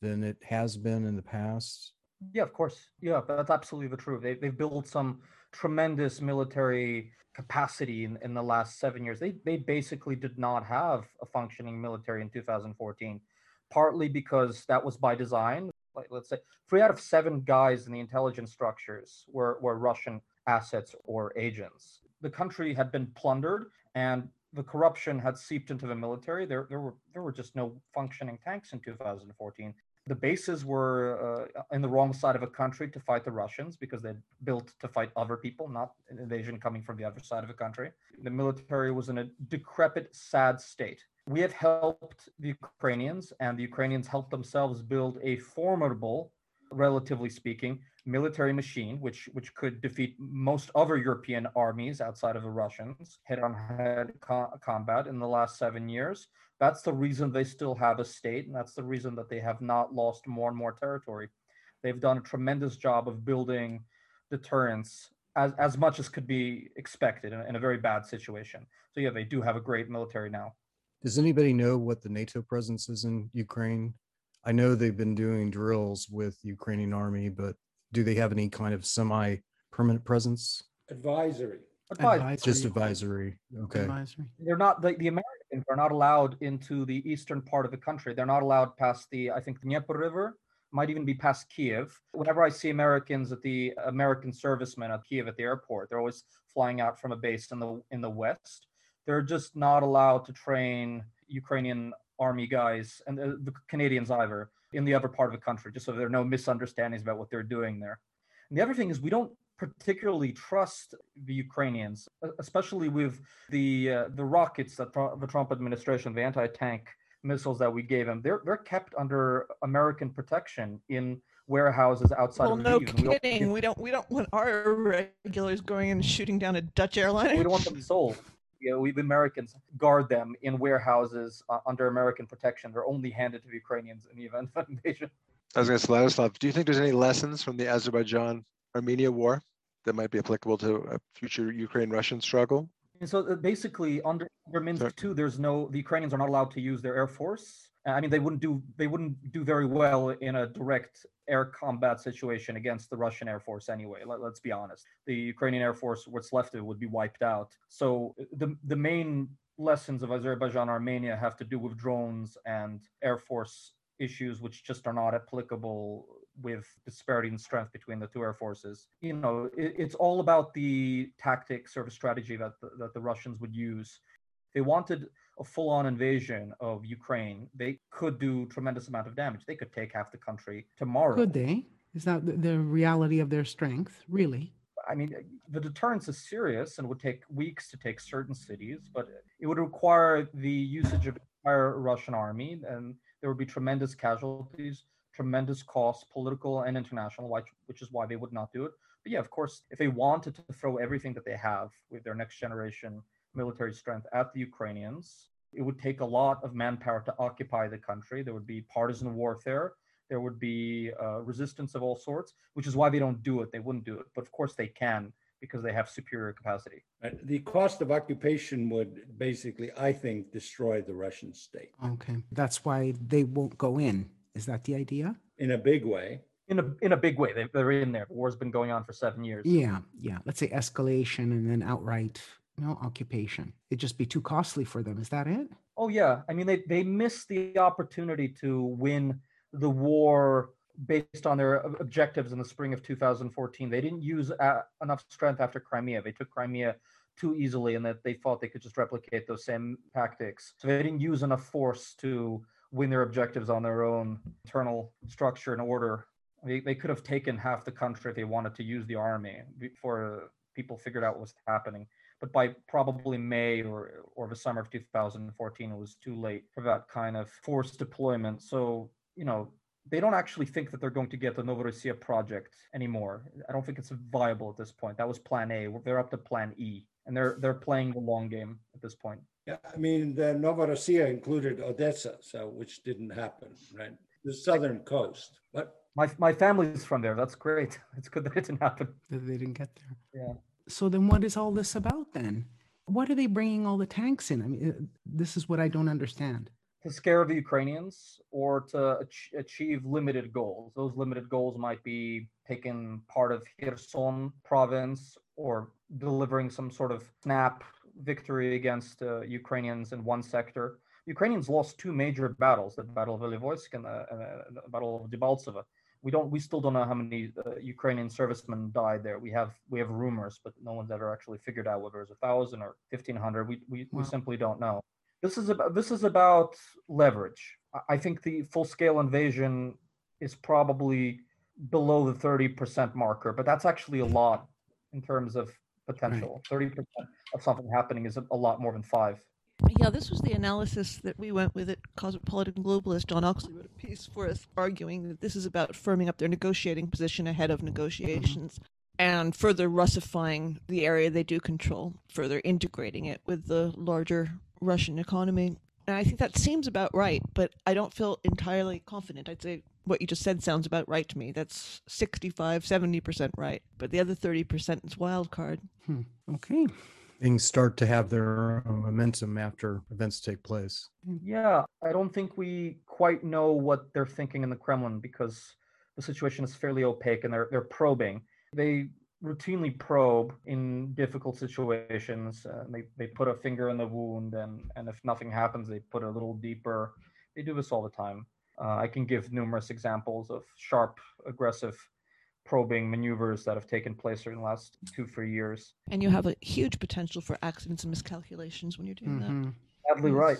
than it has been in the past? Yeah, of course. Yeah, that's absolutely the truth. They, they've built some tremendous military capacity in, in the last seven years. They, they basically did not have a functioning military in 2014, partly because that was by design. Like, let's say three out of seven guys in the intelligence structures were, were Russian assets or agents. The country had been plundered and the corruption had seeped into the military. There, there were there were just no functioning tanks in 2014 the bases were uh, in the wrong side of a country to fight the Russians because they're built to fight other people, not an invasion coming from the other side of a country. The military was in a decrepit, sad state. We have helped the Ukrainians, and the Ukrainians helped themselves build a formidable, relatively speaking, military machine, which which could defeat most other European armies outside of the Russians, head-on-head co- combat in the last seven years. That's the reason they still have a state and that's the reason that they have not lost more and more territory. They've done a tremendous job of building deterrence as, as much as could be expected in, in a very bad situation. So yeah they do have a great military now. Does anybody know what the NATO presence is in Ukraine? I know they've been doing drills with Ukrainian army, but do they have any kind of semi permanent presence? Advisory. Advise- Just Advisory. advisory. Okay. Advisory. they're not the, the americans are not allowed into the eastern part of the country they're not allowed past the i think the dnieper river might even be past kiev whenever i see americans at the american servicemen at kiev at the airport they're always flying out from a base in the in the west they're just not allowed to train ukrainian army guys and the, the canadians either in the other part of the country just so there are no misunderstandings about what they're doing there and the other thing is we don't particularly trust the Ukrainians, especially with the uh, the rockets that the Trump administration, the anti-tank missiles that we gave them. They're they're kept under American protection in warehouses outside well, of no and we don't kidding. We don't. We don't want our regulars going and shooting down a Dutch airliner. we don't want them sold. You know, we the Americans guard them in warehouses uh, under American protection. They're only handed to the Ukrainians in the event [laughs] of invasion. I was going to say, Vladislav, do you think there's any lessons from the Azerbaijan Armenia war that might be applicable to a future Ukraine Russian struggle? And so uh, basically, under, under Minsk Sorry. there's no the Ukrainians are not allowed to use their air force. I mean, they wouldn't do they wouldn't do very well in a direct air combat situation against the Russian air force anyway. Let, us be honest. The Ukrainian air force, what's left of it, would be wiped out. So the the main lessons of Azerbaijan Armenia have to do with drones and air force issues, which just are not applicable with disparity in strength between the two air forces. You know, it, it's all about the tactics or the strategy that the, that the Russians would use. They wanted a full-on invasion of Ukraine, they could do tremendous amount of damage. They could take half the country tomorrow. Could they? Is that the, reality of their strength? Really? I mean, the deterrence is serious and would take weeks to take certain cities, but it would require the usage of the entire Russian army, and there would be tremendous casualties, tremendous costs, political and international, which, which is why they would not do it. But yeah, of course, if they wanted to throw everything that they have with their next generation military strength at the Ukrainians, it would take a lot of manpower to occupy the country. There would be partisan warfare. There would be uh, resistance of all sorts, which is why they don't do it. They wouldn't do it. But of course, they can because they have superior capacity. The cost of occupation would basically, I think, destroy the Russian state. Okay. That's why they won't go in. Is that the idea? In a big way. In a in a big way, they, they're in there. The war's been going on for seven years. Yeah, yeah. Let's say escalation and then outright know, occupation. It'd just be too costly for them. Is that it? Oh yeah. I mean, they they missed the opportunity to win the war based on their objectives in the spring of 2014. They didn't use uh, enough strength after Crimea. They took Crimea too easily, and that they thought they could just replicate those same tactics. So they didn't use enough force to win their objectives on their own internal structure and order. They, they could have taken half the country if they wanted to use the army before people figured out what was happening. But by probably May or, or the summer of 2014, it was too late for that kind of forced deployment. So, you know, they don't actually think that they're going to get the Novorossiya project anymore. I don't think it's viable at this point. That was plan A. They're up to plan E, and they're they're playing the long game at this point. Yeah, I mean, the Novorossiya included Odessa, so which didn't happen, right? The southern coast. But my my family's from there. That's great. [laughs] It's good that it didn't happen. That they didn't get there. Yeah. So then, what is all this about then? What are they bringing all the tanks in? I mean, uh, this is what I don't understand. To scare the Ukrainians or to ach- achieve limited goals. Those limited goals might be taking part of Kherson province or delivering some sort of snap victory against uh, Ukrainians in one sector. Ukrainians lost two major battles: the Battle of Ilovaisk and the, uh, the Battle of Debaltseve. We don't, we still don't know how many uh, Ukrainian servicemen died there. We have, we have rumors, but no one's ever actually figured out whether it's a thousand or fifteen hundred. We, we, wow. we simply don't know. This is about, this is about leverage. I think the full-scale invasion is probably below the thirty percent marker, but that's actually a lot in terms of potential. Thirty right. percent of something happening is a lot more than five. Yeah, this was the analysis that we went with at Cosmopolitan Globalist. John Oxley wrote a piece for us arguing that this is about firming up their negotiating position ahead of negotiations mm-hmm. and further Russifying the area they do control, further integrating it with the larger Russian economy. And I think that seems about right, but I don't feel entirely confident. I'd say what you just said sounds about right to me. That's 65, 70% right. But the other 30% is wild card. Hmm. Okay things start to have their momentum after events take place. Yeah, I don't think we quite know what they're thinking in the Kremlin because the situation is fairly opaque and they're they're probing. They routinely probe in difficult situations. Uh, they they put a finger in the wound and and if nothing happens, they put a little deeper. They do this all the time. Uh, I can give numerous examples of sharp, aggressive probing maneuvers that have taken place in the last two, three years. And you have a huge potential for accidents and miscalculations when you're doing mm-hmm. that. Sadly, right.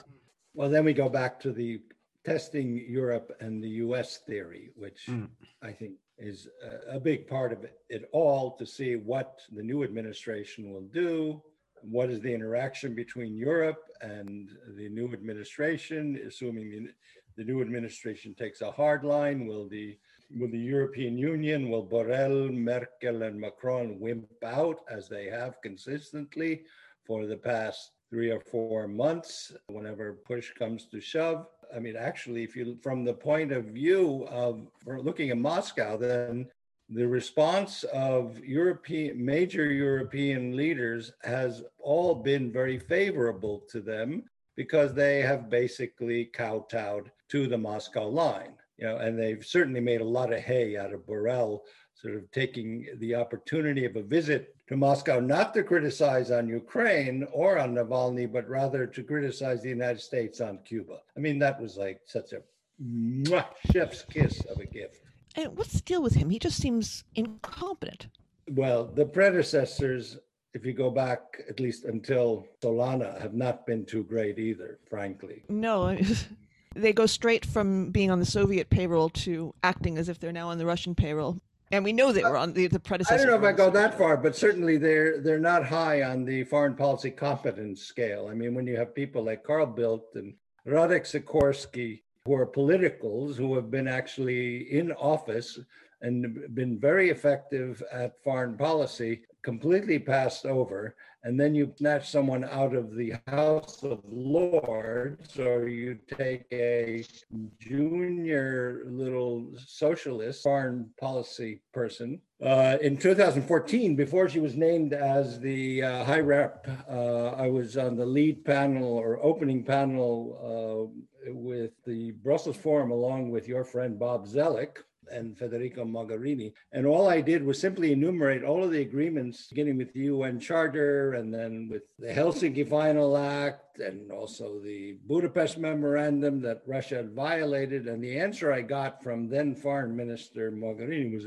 Well, then we go back to the testing Europe and the US theory, which mm. I think is a, a big part of it, it all to see what the new administration will do. What is the interaction between Europe and the new administration, assuming the, the new administration takes a hard line? Will the will the European Union, will Borrell, Merkel, and Macron wimp out as they have consistently for the past three or four months whenever push comes to shove? I mean, actually, if you, from the point of view of looking at Moscow, then the response of European major European leaders has all been very favorable to them because they have basically kowtowed to the Moscow line you know, and they've certainly made a lot of hay out of Borrell, sort of taking the opportunity of a visit to Moscow, not to criticize on Ukraine or on Navalny, but rather to criticize the United States on Cuba. I mean, that was like such a mwah, chef's kiss of a gift. And what's the deal with him? He just seems incompetent. Well, the predecessors if you go back at least until Solana, have not been too great either, frankly. No, [laughs] they go straight from being on the Soviet payroll to acting as if they're now on the Russian payroll. And we know they were on the, the predecessor. I don't know if I go that far, but certainly they're they're not high on the foreign policy competence scale. I mean, when you have people like Carl Bildt and Radek Sikorski, who are politicals, who have been actually in office and been very effective at foreign policy, completely passed over. And then you snatch someone out of the House of Lords, or you take a junior little socialist foreign policy person. Uh, in 2014, before she was named as the uh, high rep, uh, I was on the lead panel or opening panel uh, with the Brussels Forum, along with your friend Bob Zoellick and Federica Mogherini. And all I did was simply enumerate all of the agreements, beginning with the UN Charter and then with the Helsinki Final Act and also the Budapest Memorandum that Russia had violated. And the answer I got from then Foreign Minister Mogherini was,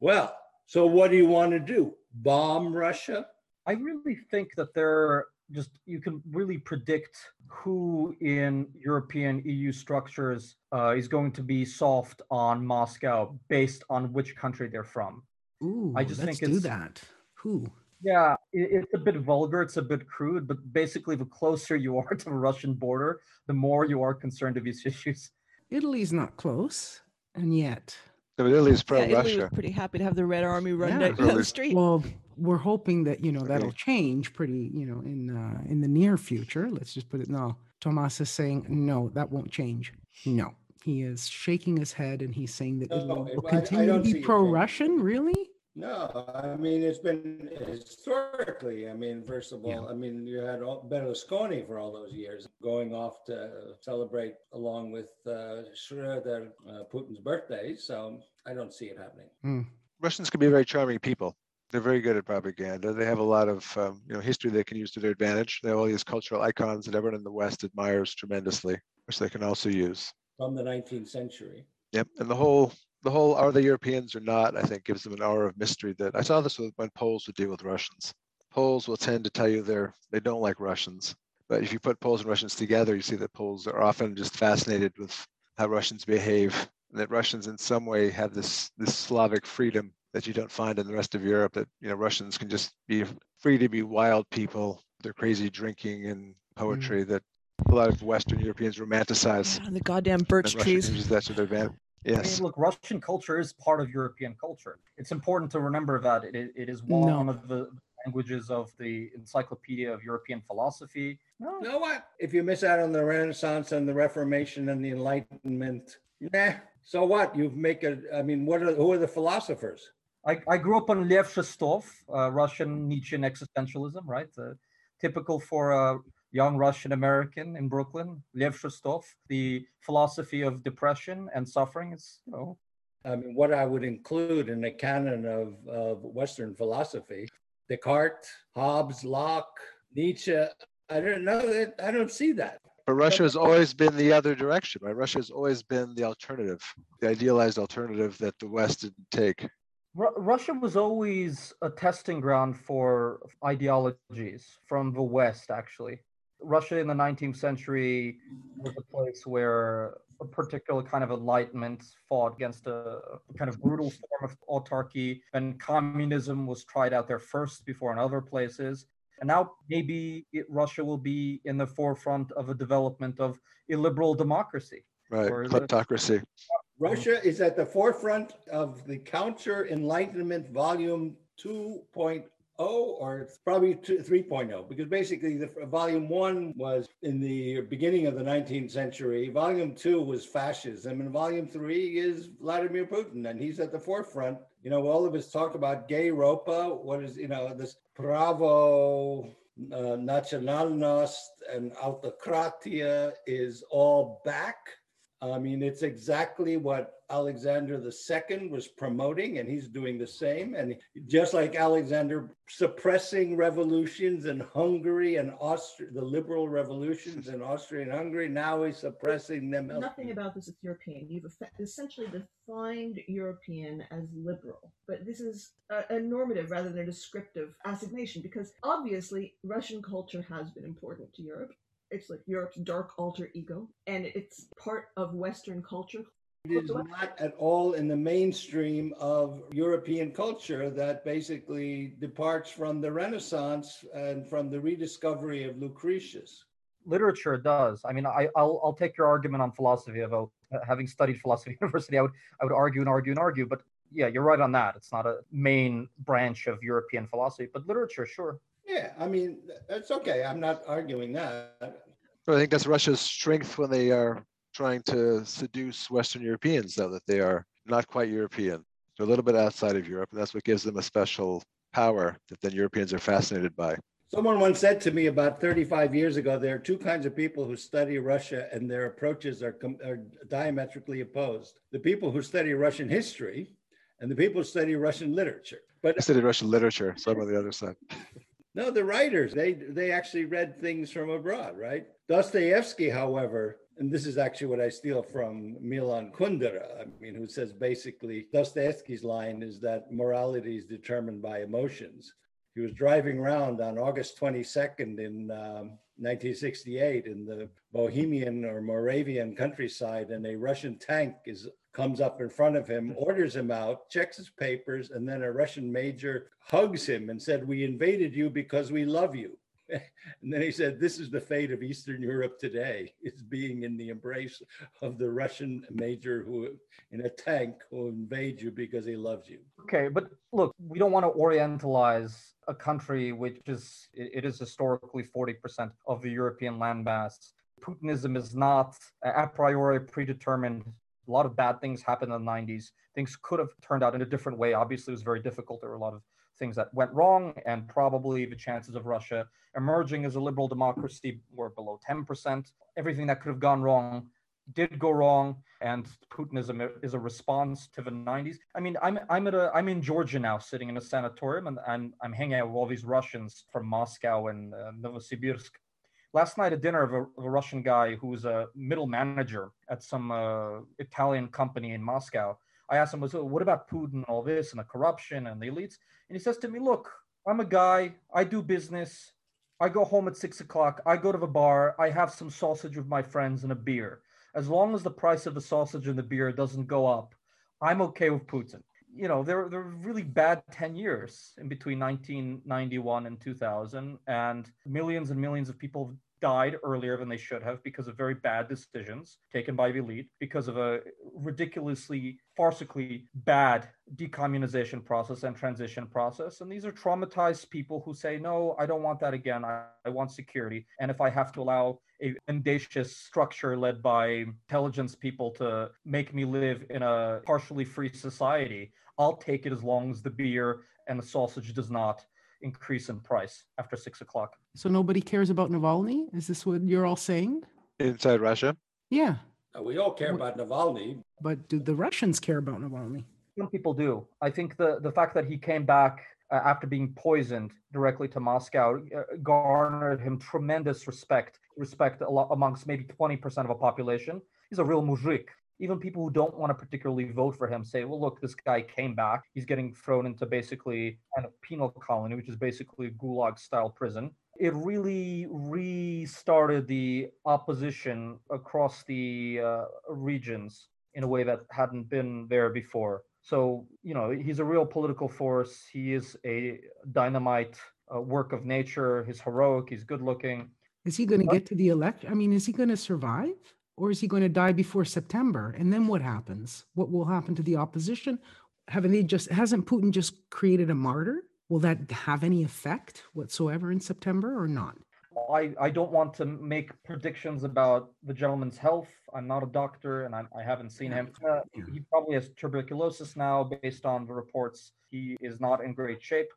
well, so what do you want to do? Bomb Russia? I really think that there just you can really predict who in European EU structures uh, is going to be soft on Moscow based on which country they're from. Ooh, I just let's think do that. Who? Yeah, it, it's a bit vulgar, it's a bit crude, but basically, the closer you are [laughs] to the Russian border, the more you are concerned of these [laughs] issues. Italy's not close, and yet, So Italy's Yeah, Italy pro-Russia. was pretty happy to have the Red Army run Yeah. down down the street. well, we're hoping that you know that'll Okay. change pretty, you know, in uh, in the near future. Let's just put it. now Toomas is saying no, that won't change. No, he is shaking his head and he's saying that No, Italy will I- I continue to be pro-Russian. Really? No, I mean, it's been historically, I mean, first of Yeah. all, I mean, you had all- Berlusconi for all those years going off to celebrate along with uh, Schroeder uh, Putin's birthday. So I don't see it happening. Russians can be very charming people. They're very good at propaganda. They have a lot of um, you know history they can use to their advantage. They have all these cultural icons that everyone in the West admires tremendously, which they can also use. From the 19th century. Yep, and the whole the whole are they Europeans or not? I think gives them an aura of mystery that I saw this when Poles would deal with Russians. Poles will tend to tell you they're they don't like Russians, but if you put Poles and Russians together, you see that Poles are often just fascinated with how Russians behave, and that Russians in some way have this this Slavic freedom that you don't find in the rest of Europe. That you know Russians can just be free to be wild people. They're crazy drinking and poetry mm. that a lot of Western Europeans romanticize. Yeah, the goddamn birch trees. uses that to their advantage. Yes. I mean, look, Russian culture is part of European culture. It's important to remember that it, it is one No. of the languages of the Encyclopedia of European Philosophy. No, You know what? If you miss out on the Renaissance and the Reformation and the Enlightenment, nah. So what? You make a. I mean, what are who are the philosophers? I, I grew up on Lev Shestov, uh, Russian Nietzschean existentialism, right? Uh, typical for a young Russian American in Brooklyn. Lev Shestov, the philosophy of depression and suffering is, you know, I mean, what I would include in the canon of, of Western philosophy: Descartes, Hobbes, Locke, Nietzsche. I don't know. that- I don't see that. But Russia has always been the other direction, right? Russia has always been the alternative, the idealized alternative that the West didn't take. Ru- Russia was always a testing ground for ideologies from the West, actually. Russia in the 19th century was a place where a particular kind of enlightenment fought against a kind of brutal form of autarky, and communism was tried out there first before in other places. And now maybe it, Russia will be in the forefront of a development of illiberal democracy. Right, kleptocracy. Russia is at the forefront of the Counter Enlightenment Volume 2.0, or it's probably two, 3.0, because basically the Volume 1 was in the beginning of the 19th century. Volume 2 was fascism, and Volume 3 is Vladimir Putin, and he's at the forefront. You know, all of us talk about gay Europa, what is, you know, this Pravo uh, Nacionalnost and autokratia is all back. I mean, it's exactly what Alexander II was promoting, and he's doing the same. And just like Alexander suppressing revolutions in Hungary and Austria, the liberal revolutions in Austria and Hungary, now he's suppressing them. Nothing about this is European. You've essentially defined European as liberal, but this is a, a normative rather than a descriptive assignation because obviously Russian culture has been important to Europe it's like Europe's dark alter ego, and it's part of Western culture. It is not at all in the mainstream of European culture that basically departs from the Renaissance and from the rediscovery of Lucretius. Literature does. I mean, I, will I'll take your argument on philosophy about uh, having studied philosophy [laughs] at university. I would I would argue and argue and argue, but yeah, you're right on that. It's not a main branch of European philosophy, but literature, sure. Yeah, I mean, that's okay. I'm not arguing that. I think that's Russia's strength when they are trying to seduce Western Europeans, though, that they are not quite European. They're a little bit outside of Europe, and that's what gives them a special power that then Europeans are fascinated by. Someone once said to me about 35 years ago there are two kinds of people who study Russia, and their approaches are, are diametrically opposed the people who study Russian history and the people who study Russian literature. But I studied Russian literature, so I'm on the other side. No, the writers, they they actually read things from abroad, right? Dostoevsky, however, and this is actually what I steal from Milan Kundera, I mean, who says basically Dostoevsky's line is that morality is determined by emotions. He was driving around on August 22nd in um, 1968 in the Bohemian or Moravian countryside, and a Russian tank is comes up in front of him, orders him out, checks his papers, and then a Russian major hugs him and said, "We invaded you because we love you." And then he said, This is the fate of Eastern Europe today, is being in the embrace of the Russian major who in a tank who invade you because he loves you. Okay, but look, we don't want to orientalize a country which is it is historically 40% of the European landmass. Putinism is not a priori predetermined. A lot of bad things happened in the 90s. Things could have turned out in a different way. Obviously, it was very difficult. There were a lot of things that went wrong, and probably the chances of Russia emerging as a liberal democracy were below 10%. Everything that could have gone wrong did go wrong, and Putinism is a response to the 90s. I mean, I'm I'm at a I'm in Georgia now, sitting in a sanatorium, and I'm I'm hanging out with all these Russians from Moscow and uh, Novosibirsk. Last night at dinner, of a, of a, Russian guy who was a middle manager at some uh, Italian company in Moscow. I asked him, "What about Putin and all this and the corruption and the elites?" And he says to me, Look, I'm a guy, I do business. I go home at six o'clock. I go to the bar. I have some sausage with my friends and a beer. As long as the price of the sausage and the beer doesn't go up, I'm okay with Putin. You know, there, there were really bad 10 years in between 1991 and 2000, and millions and millions of people died earlier than they should have because of very bad decisions taken by the elite, because of a ridiculously, farcically bad decommunization process and transition process. And these are traumatized people who say, no, I don't want that again. I, I want security. And if I have to allow a mendacious structure led by intelligence people to make me live in a partially free society, I'll take it as long as the beer and the sausage does not increase in price after six o'clock. So nobody cares about Navalny? Is this what you're all saying? Inside Russia? Yeah. Uh, we all care about Navalny. But do the Russians care about Navalny? Some people do. I think the, the fact that he came back uh, after being poisoned directly to Moscow uh, garnered him tremendous respect, respect amongst maybe 20% of a population. He's a real muzhik even people who don't want to particularly vote for him say, well, look, this guy came back. He's getting thrown into basically kind of penal colony, which is basically gulag style prison. It really restarted the opposition across the uh, regions in a way that hadn't been there before. So, you know, he's a real political force. He is a dynamite uh, work of nature. He's heroic. He's good looking. Is he going to get to the election? I mean, is he going to survive? Or is he going to die before September? And then what happens? What will happen to the opposition? Haven't they just, hasn't Putin just created a martyr? Will that have any effect whatsoever in September or not? I, I don't want to make predictions about the gentleman's health. I'm not a doctor and I, I haven't seen him. Uh, he probably has tuberculosis now, based on the reports. He is not in great shape.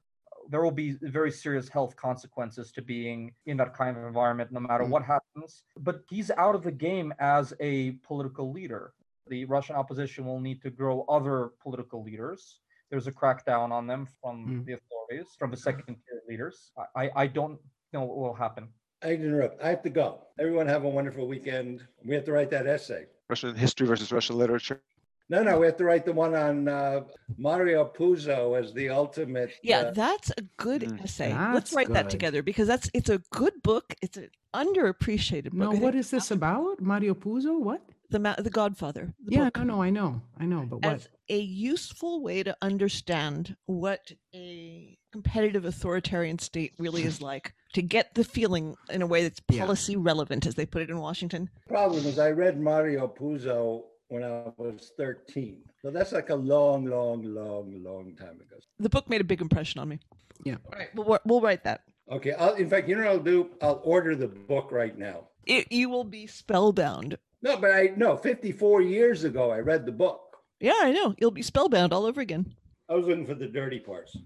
There will be very serious health consequences to being in that kind of environment, no matter Mm. what happens. But he's out of the game as a political leader. The Russian opposition will need to grow other political leaders. There's a crackdown on them from Mm. the authorities, from the second tier leaders. I, I, I don't know what will happen. I interrupt. I have to go. Everyone have a wonderful weekend. We have to write that essay. Russian history versus Russian literature. No, no, we have to write the one on uh, Mario Puzo as the ultimate. Yeah, uh, that's a good Mm. essay. Let's write that together because that's it's a good book. It's an underappreciated book. No, what is this about? Mario Puzo? What? the Ma- the Godfather. the Yeah, book. no, no, I know, I know, but what? as a useful way to understand what a competitive authoritarian state really is [laughs] like, to get the feeling in a way that's Yeah. policy relevant, as they put it in Washington. problem is I read Mario Puzo when I was 13. So that's like a long, long, long, long time ago. The book made a big impression on me. Yeah. All right, we'll, we'll write that. Okay. I'll, in fact, you know what I'll do? I'll order the book right now. It, you will be spellbound. No, but I no, 54 years ago I read the book. Yeah, I know. You'll be spellbound all over again. I was looking for the dirty parts.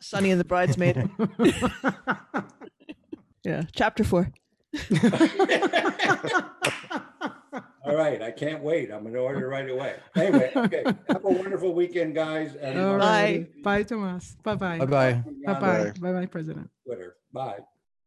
Sonny and the Bridesmaid. [laughs] [laughs] yeah, chapter four. [laughs] All right, I can't wait. I'm going to order right away. Anyway, okay. Have a wonderful weekend, guys. And All uh. Bye, Toomas. Bye bye. Bye bye. Bye bye. Bye. Bye bye, President. Twitter. Bye.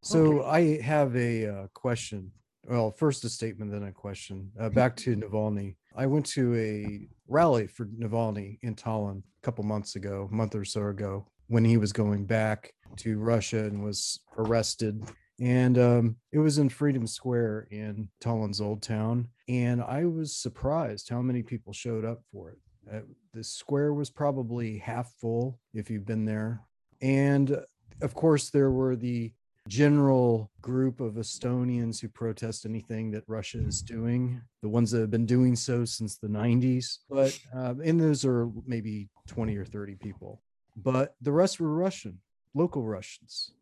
So I have a uh, question. Well, first a statement, then a question. Uh, back to Navalny. I went to a rally for Navalny in Tallinn a couple months ago, a month or so ago, when he was going back to Russia and was arrested. And um, it was in Freedom Square in Tallinn's Old Town. And I was surprised how many people showed up for it. Uh, the square was probably half full if you've been there. And uh, of course, there were the general group of Estonians who protest anything that Russia is doing, the ones that have been doing so since the 90s. But, uh, and those are maybe 20 or 30 people. But the rest were Russian, local Russians,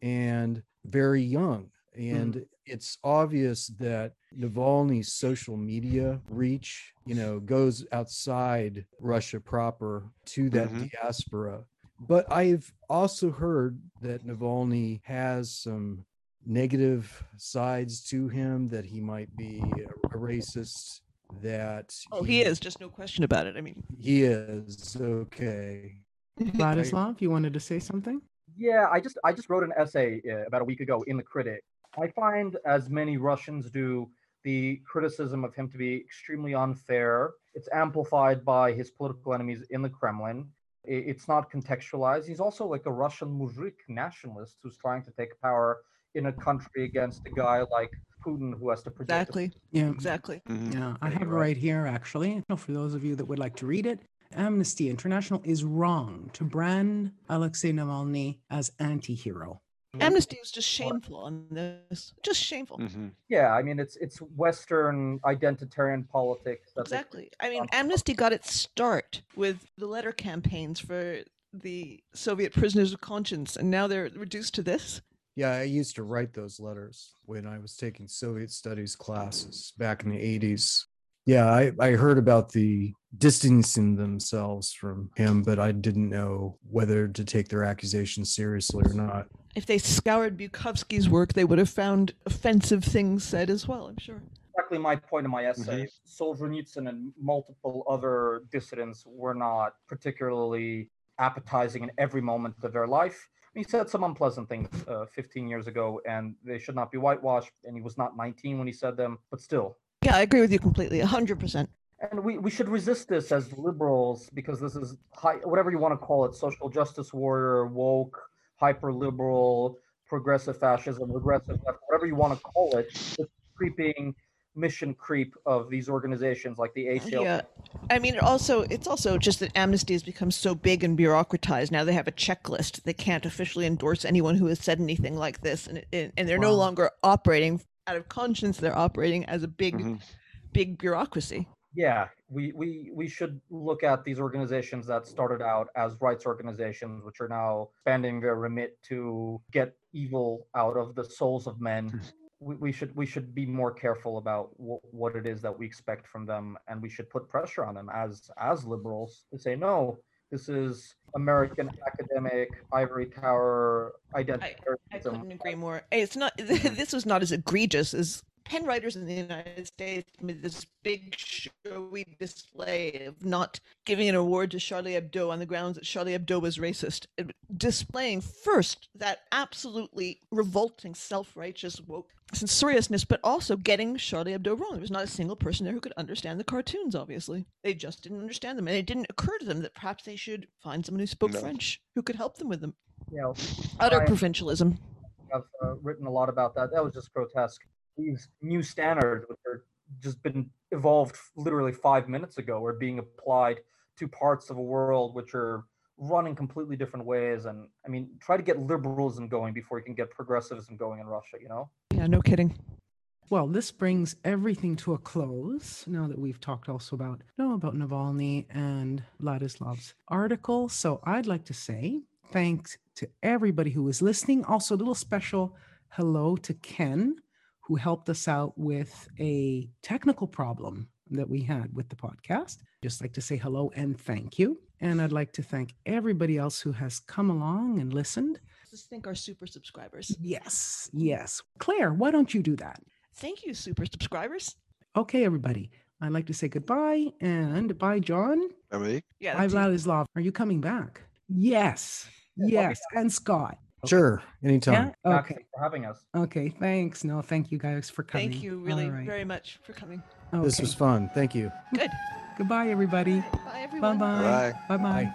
and very young. And it's obvious that Navalny's social media reach, you know, goes outside Russia proper to that Mhm. diaspora. But I've also heard that Navalny has some negative sides to him, that he might be a, a racist, that Oh, he is. Just no question about it. I mean, He is. Okay. [laughs] Vladislav, you wanted to say something? Yeah, I just I just wrote an essay uh, about a week ago in the Critic. I find, as many Russians do, the criticism of him to be extremely unfair. It's amplified by his political enemies in the Kremlin. It's not contextualized. He's also like a Russian muzhik nationalist who's trying to take power in a country against a guy like Putin who has to protect. exactly. Yeah. Exactly. Mhm. Yeah, I have it right. right here actually. For those of you that would like to read it, Amnesty International is wrong to brand Alexei Navalny as anti-hero. Amnesty is just shameful on this. Just shameful. Mhm. Yeah, I mean it's it's Western identitarian politics. that Exactly. I mean, Amnesty got its start with the letter campaigns for the Soviet prisoners of conscience, and now they're reduced to this. Yeah, I used to write those letters when I was taking Soviet studies classes back in the 80s. Yeah, I, I heard about the distancing themselves from him, but I didn't know whether to take their accusations seriously or not. If they scoured Bukovsky's work, they would have found offensive things said as well, I'm sure. exactly my point in my essay. Solzhenitsyn and multiple other dissidents were not particularly appetizing in every moment of their life. He said some unpleasant things uh, 15 years ago, and they should not be whitewashed. And he was not 19 when he said them, but still. Yeah, I agree with you completely, 100%. And we, we should resist this as liberals because this is high, whatever you want to call it social justice warrior, woke, hyper liberal, progressive fascism, regressive left, whatever you want to call it. It's creeping mission creep of these organizations like the ACL. Yeah. I mean, it also it's also just that Amnesty has become so big and bureaucratized. Now they have a checklist. They can't officially endorse anyone who has said anything like this, and and, and they're no longer operating out of conscience. They're operating as a big, Mhm. big bureaucracy. yeah we, we we should look at these organizations that started out as rights organizations which are now expanding their remit to get evil out of the souls of men we, we should we should be more careful about wh- what it is that we expect from them and we should put pressure on them as as liberals to say no This is American academic ivory tower identity. I identitarianism. couldn't agree more. It's not. [laughs] Mm-hmm. This was not as egregious as PEN writers in the United States made this big showy display of not giving an award to Charlie Hebdo on the grounds that Charlie Hebdo was racist, displaying first that absolutely revolting, self-righteous woke censoriousness, but also getting Charlie Hebdo wrong. There was not a single person there who could understand the cartoons. Obviously, they just didn't understand them, and it didn't occur to them that perhaps they should find someone who spoke No. French who could help them with them. You know, Utter I- provincialism. I've uh, written a lot about that. That was just grotesque. These new standards, which are just been evolved literally five minutes ago, are being applied to parts of a world which are running completely different ways. And I mean, try to get liberalism going before you can get progressivism going in Russia. You know? Yeah, no kidding. Well, this brings everything to a close now that we've talked also about know, about Navalny and Vladislav's article. So I'd like to say thanks to everybody who was listening. Also, a little special hello to Ken, who helped us out with a technical problem that we had with the podcast. Just like to say hello and thank you. And I'd like to thank everybody else who has come along and listened. Let's thank our super subscribers. Yes, yes. Claire, why don't you do that? Thank you, super subscribers. Okay, everybody. I'd like to say goodbye and bye, Jon. Emily? Yeah, Bye. Vladislav. Are you coming back? Yes. Yeah, I'll be Yes. And Scott. Sure, anytime. Yeah. Okay. thanks for having us. Okay. Thanks. No, thank you guys for coming. Thank you really All right. very much for coming. This was fun. Thank you. Good. Goodbye, everybody. Bye, everyone. Bye-bye. Bye. Bye bye. Bye.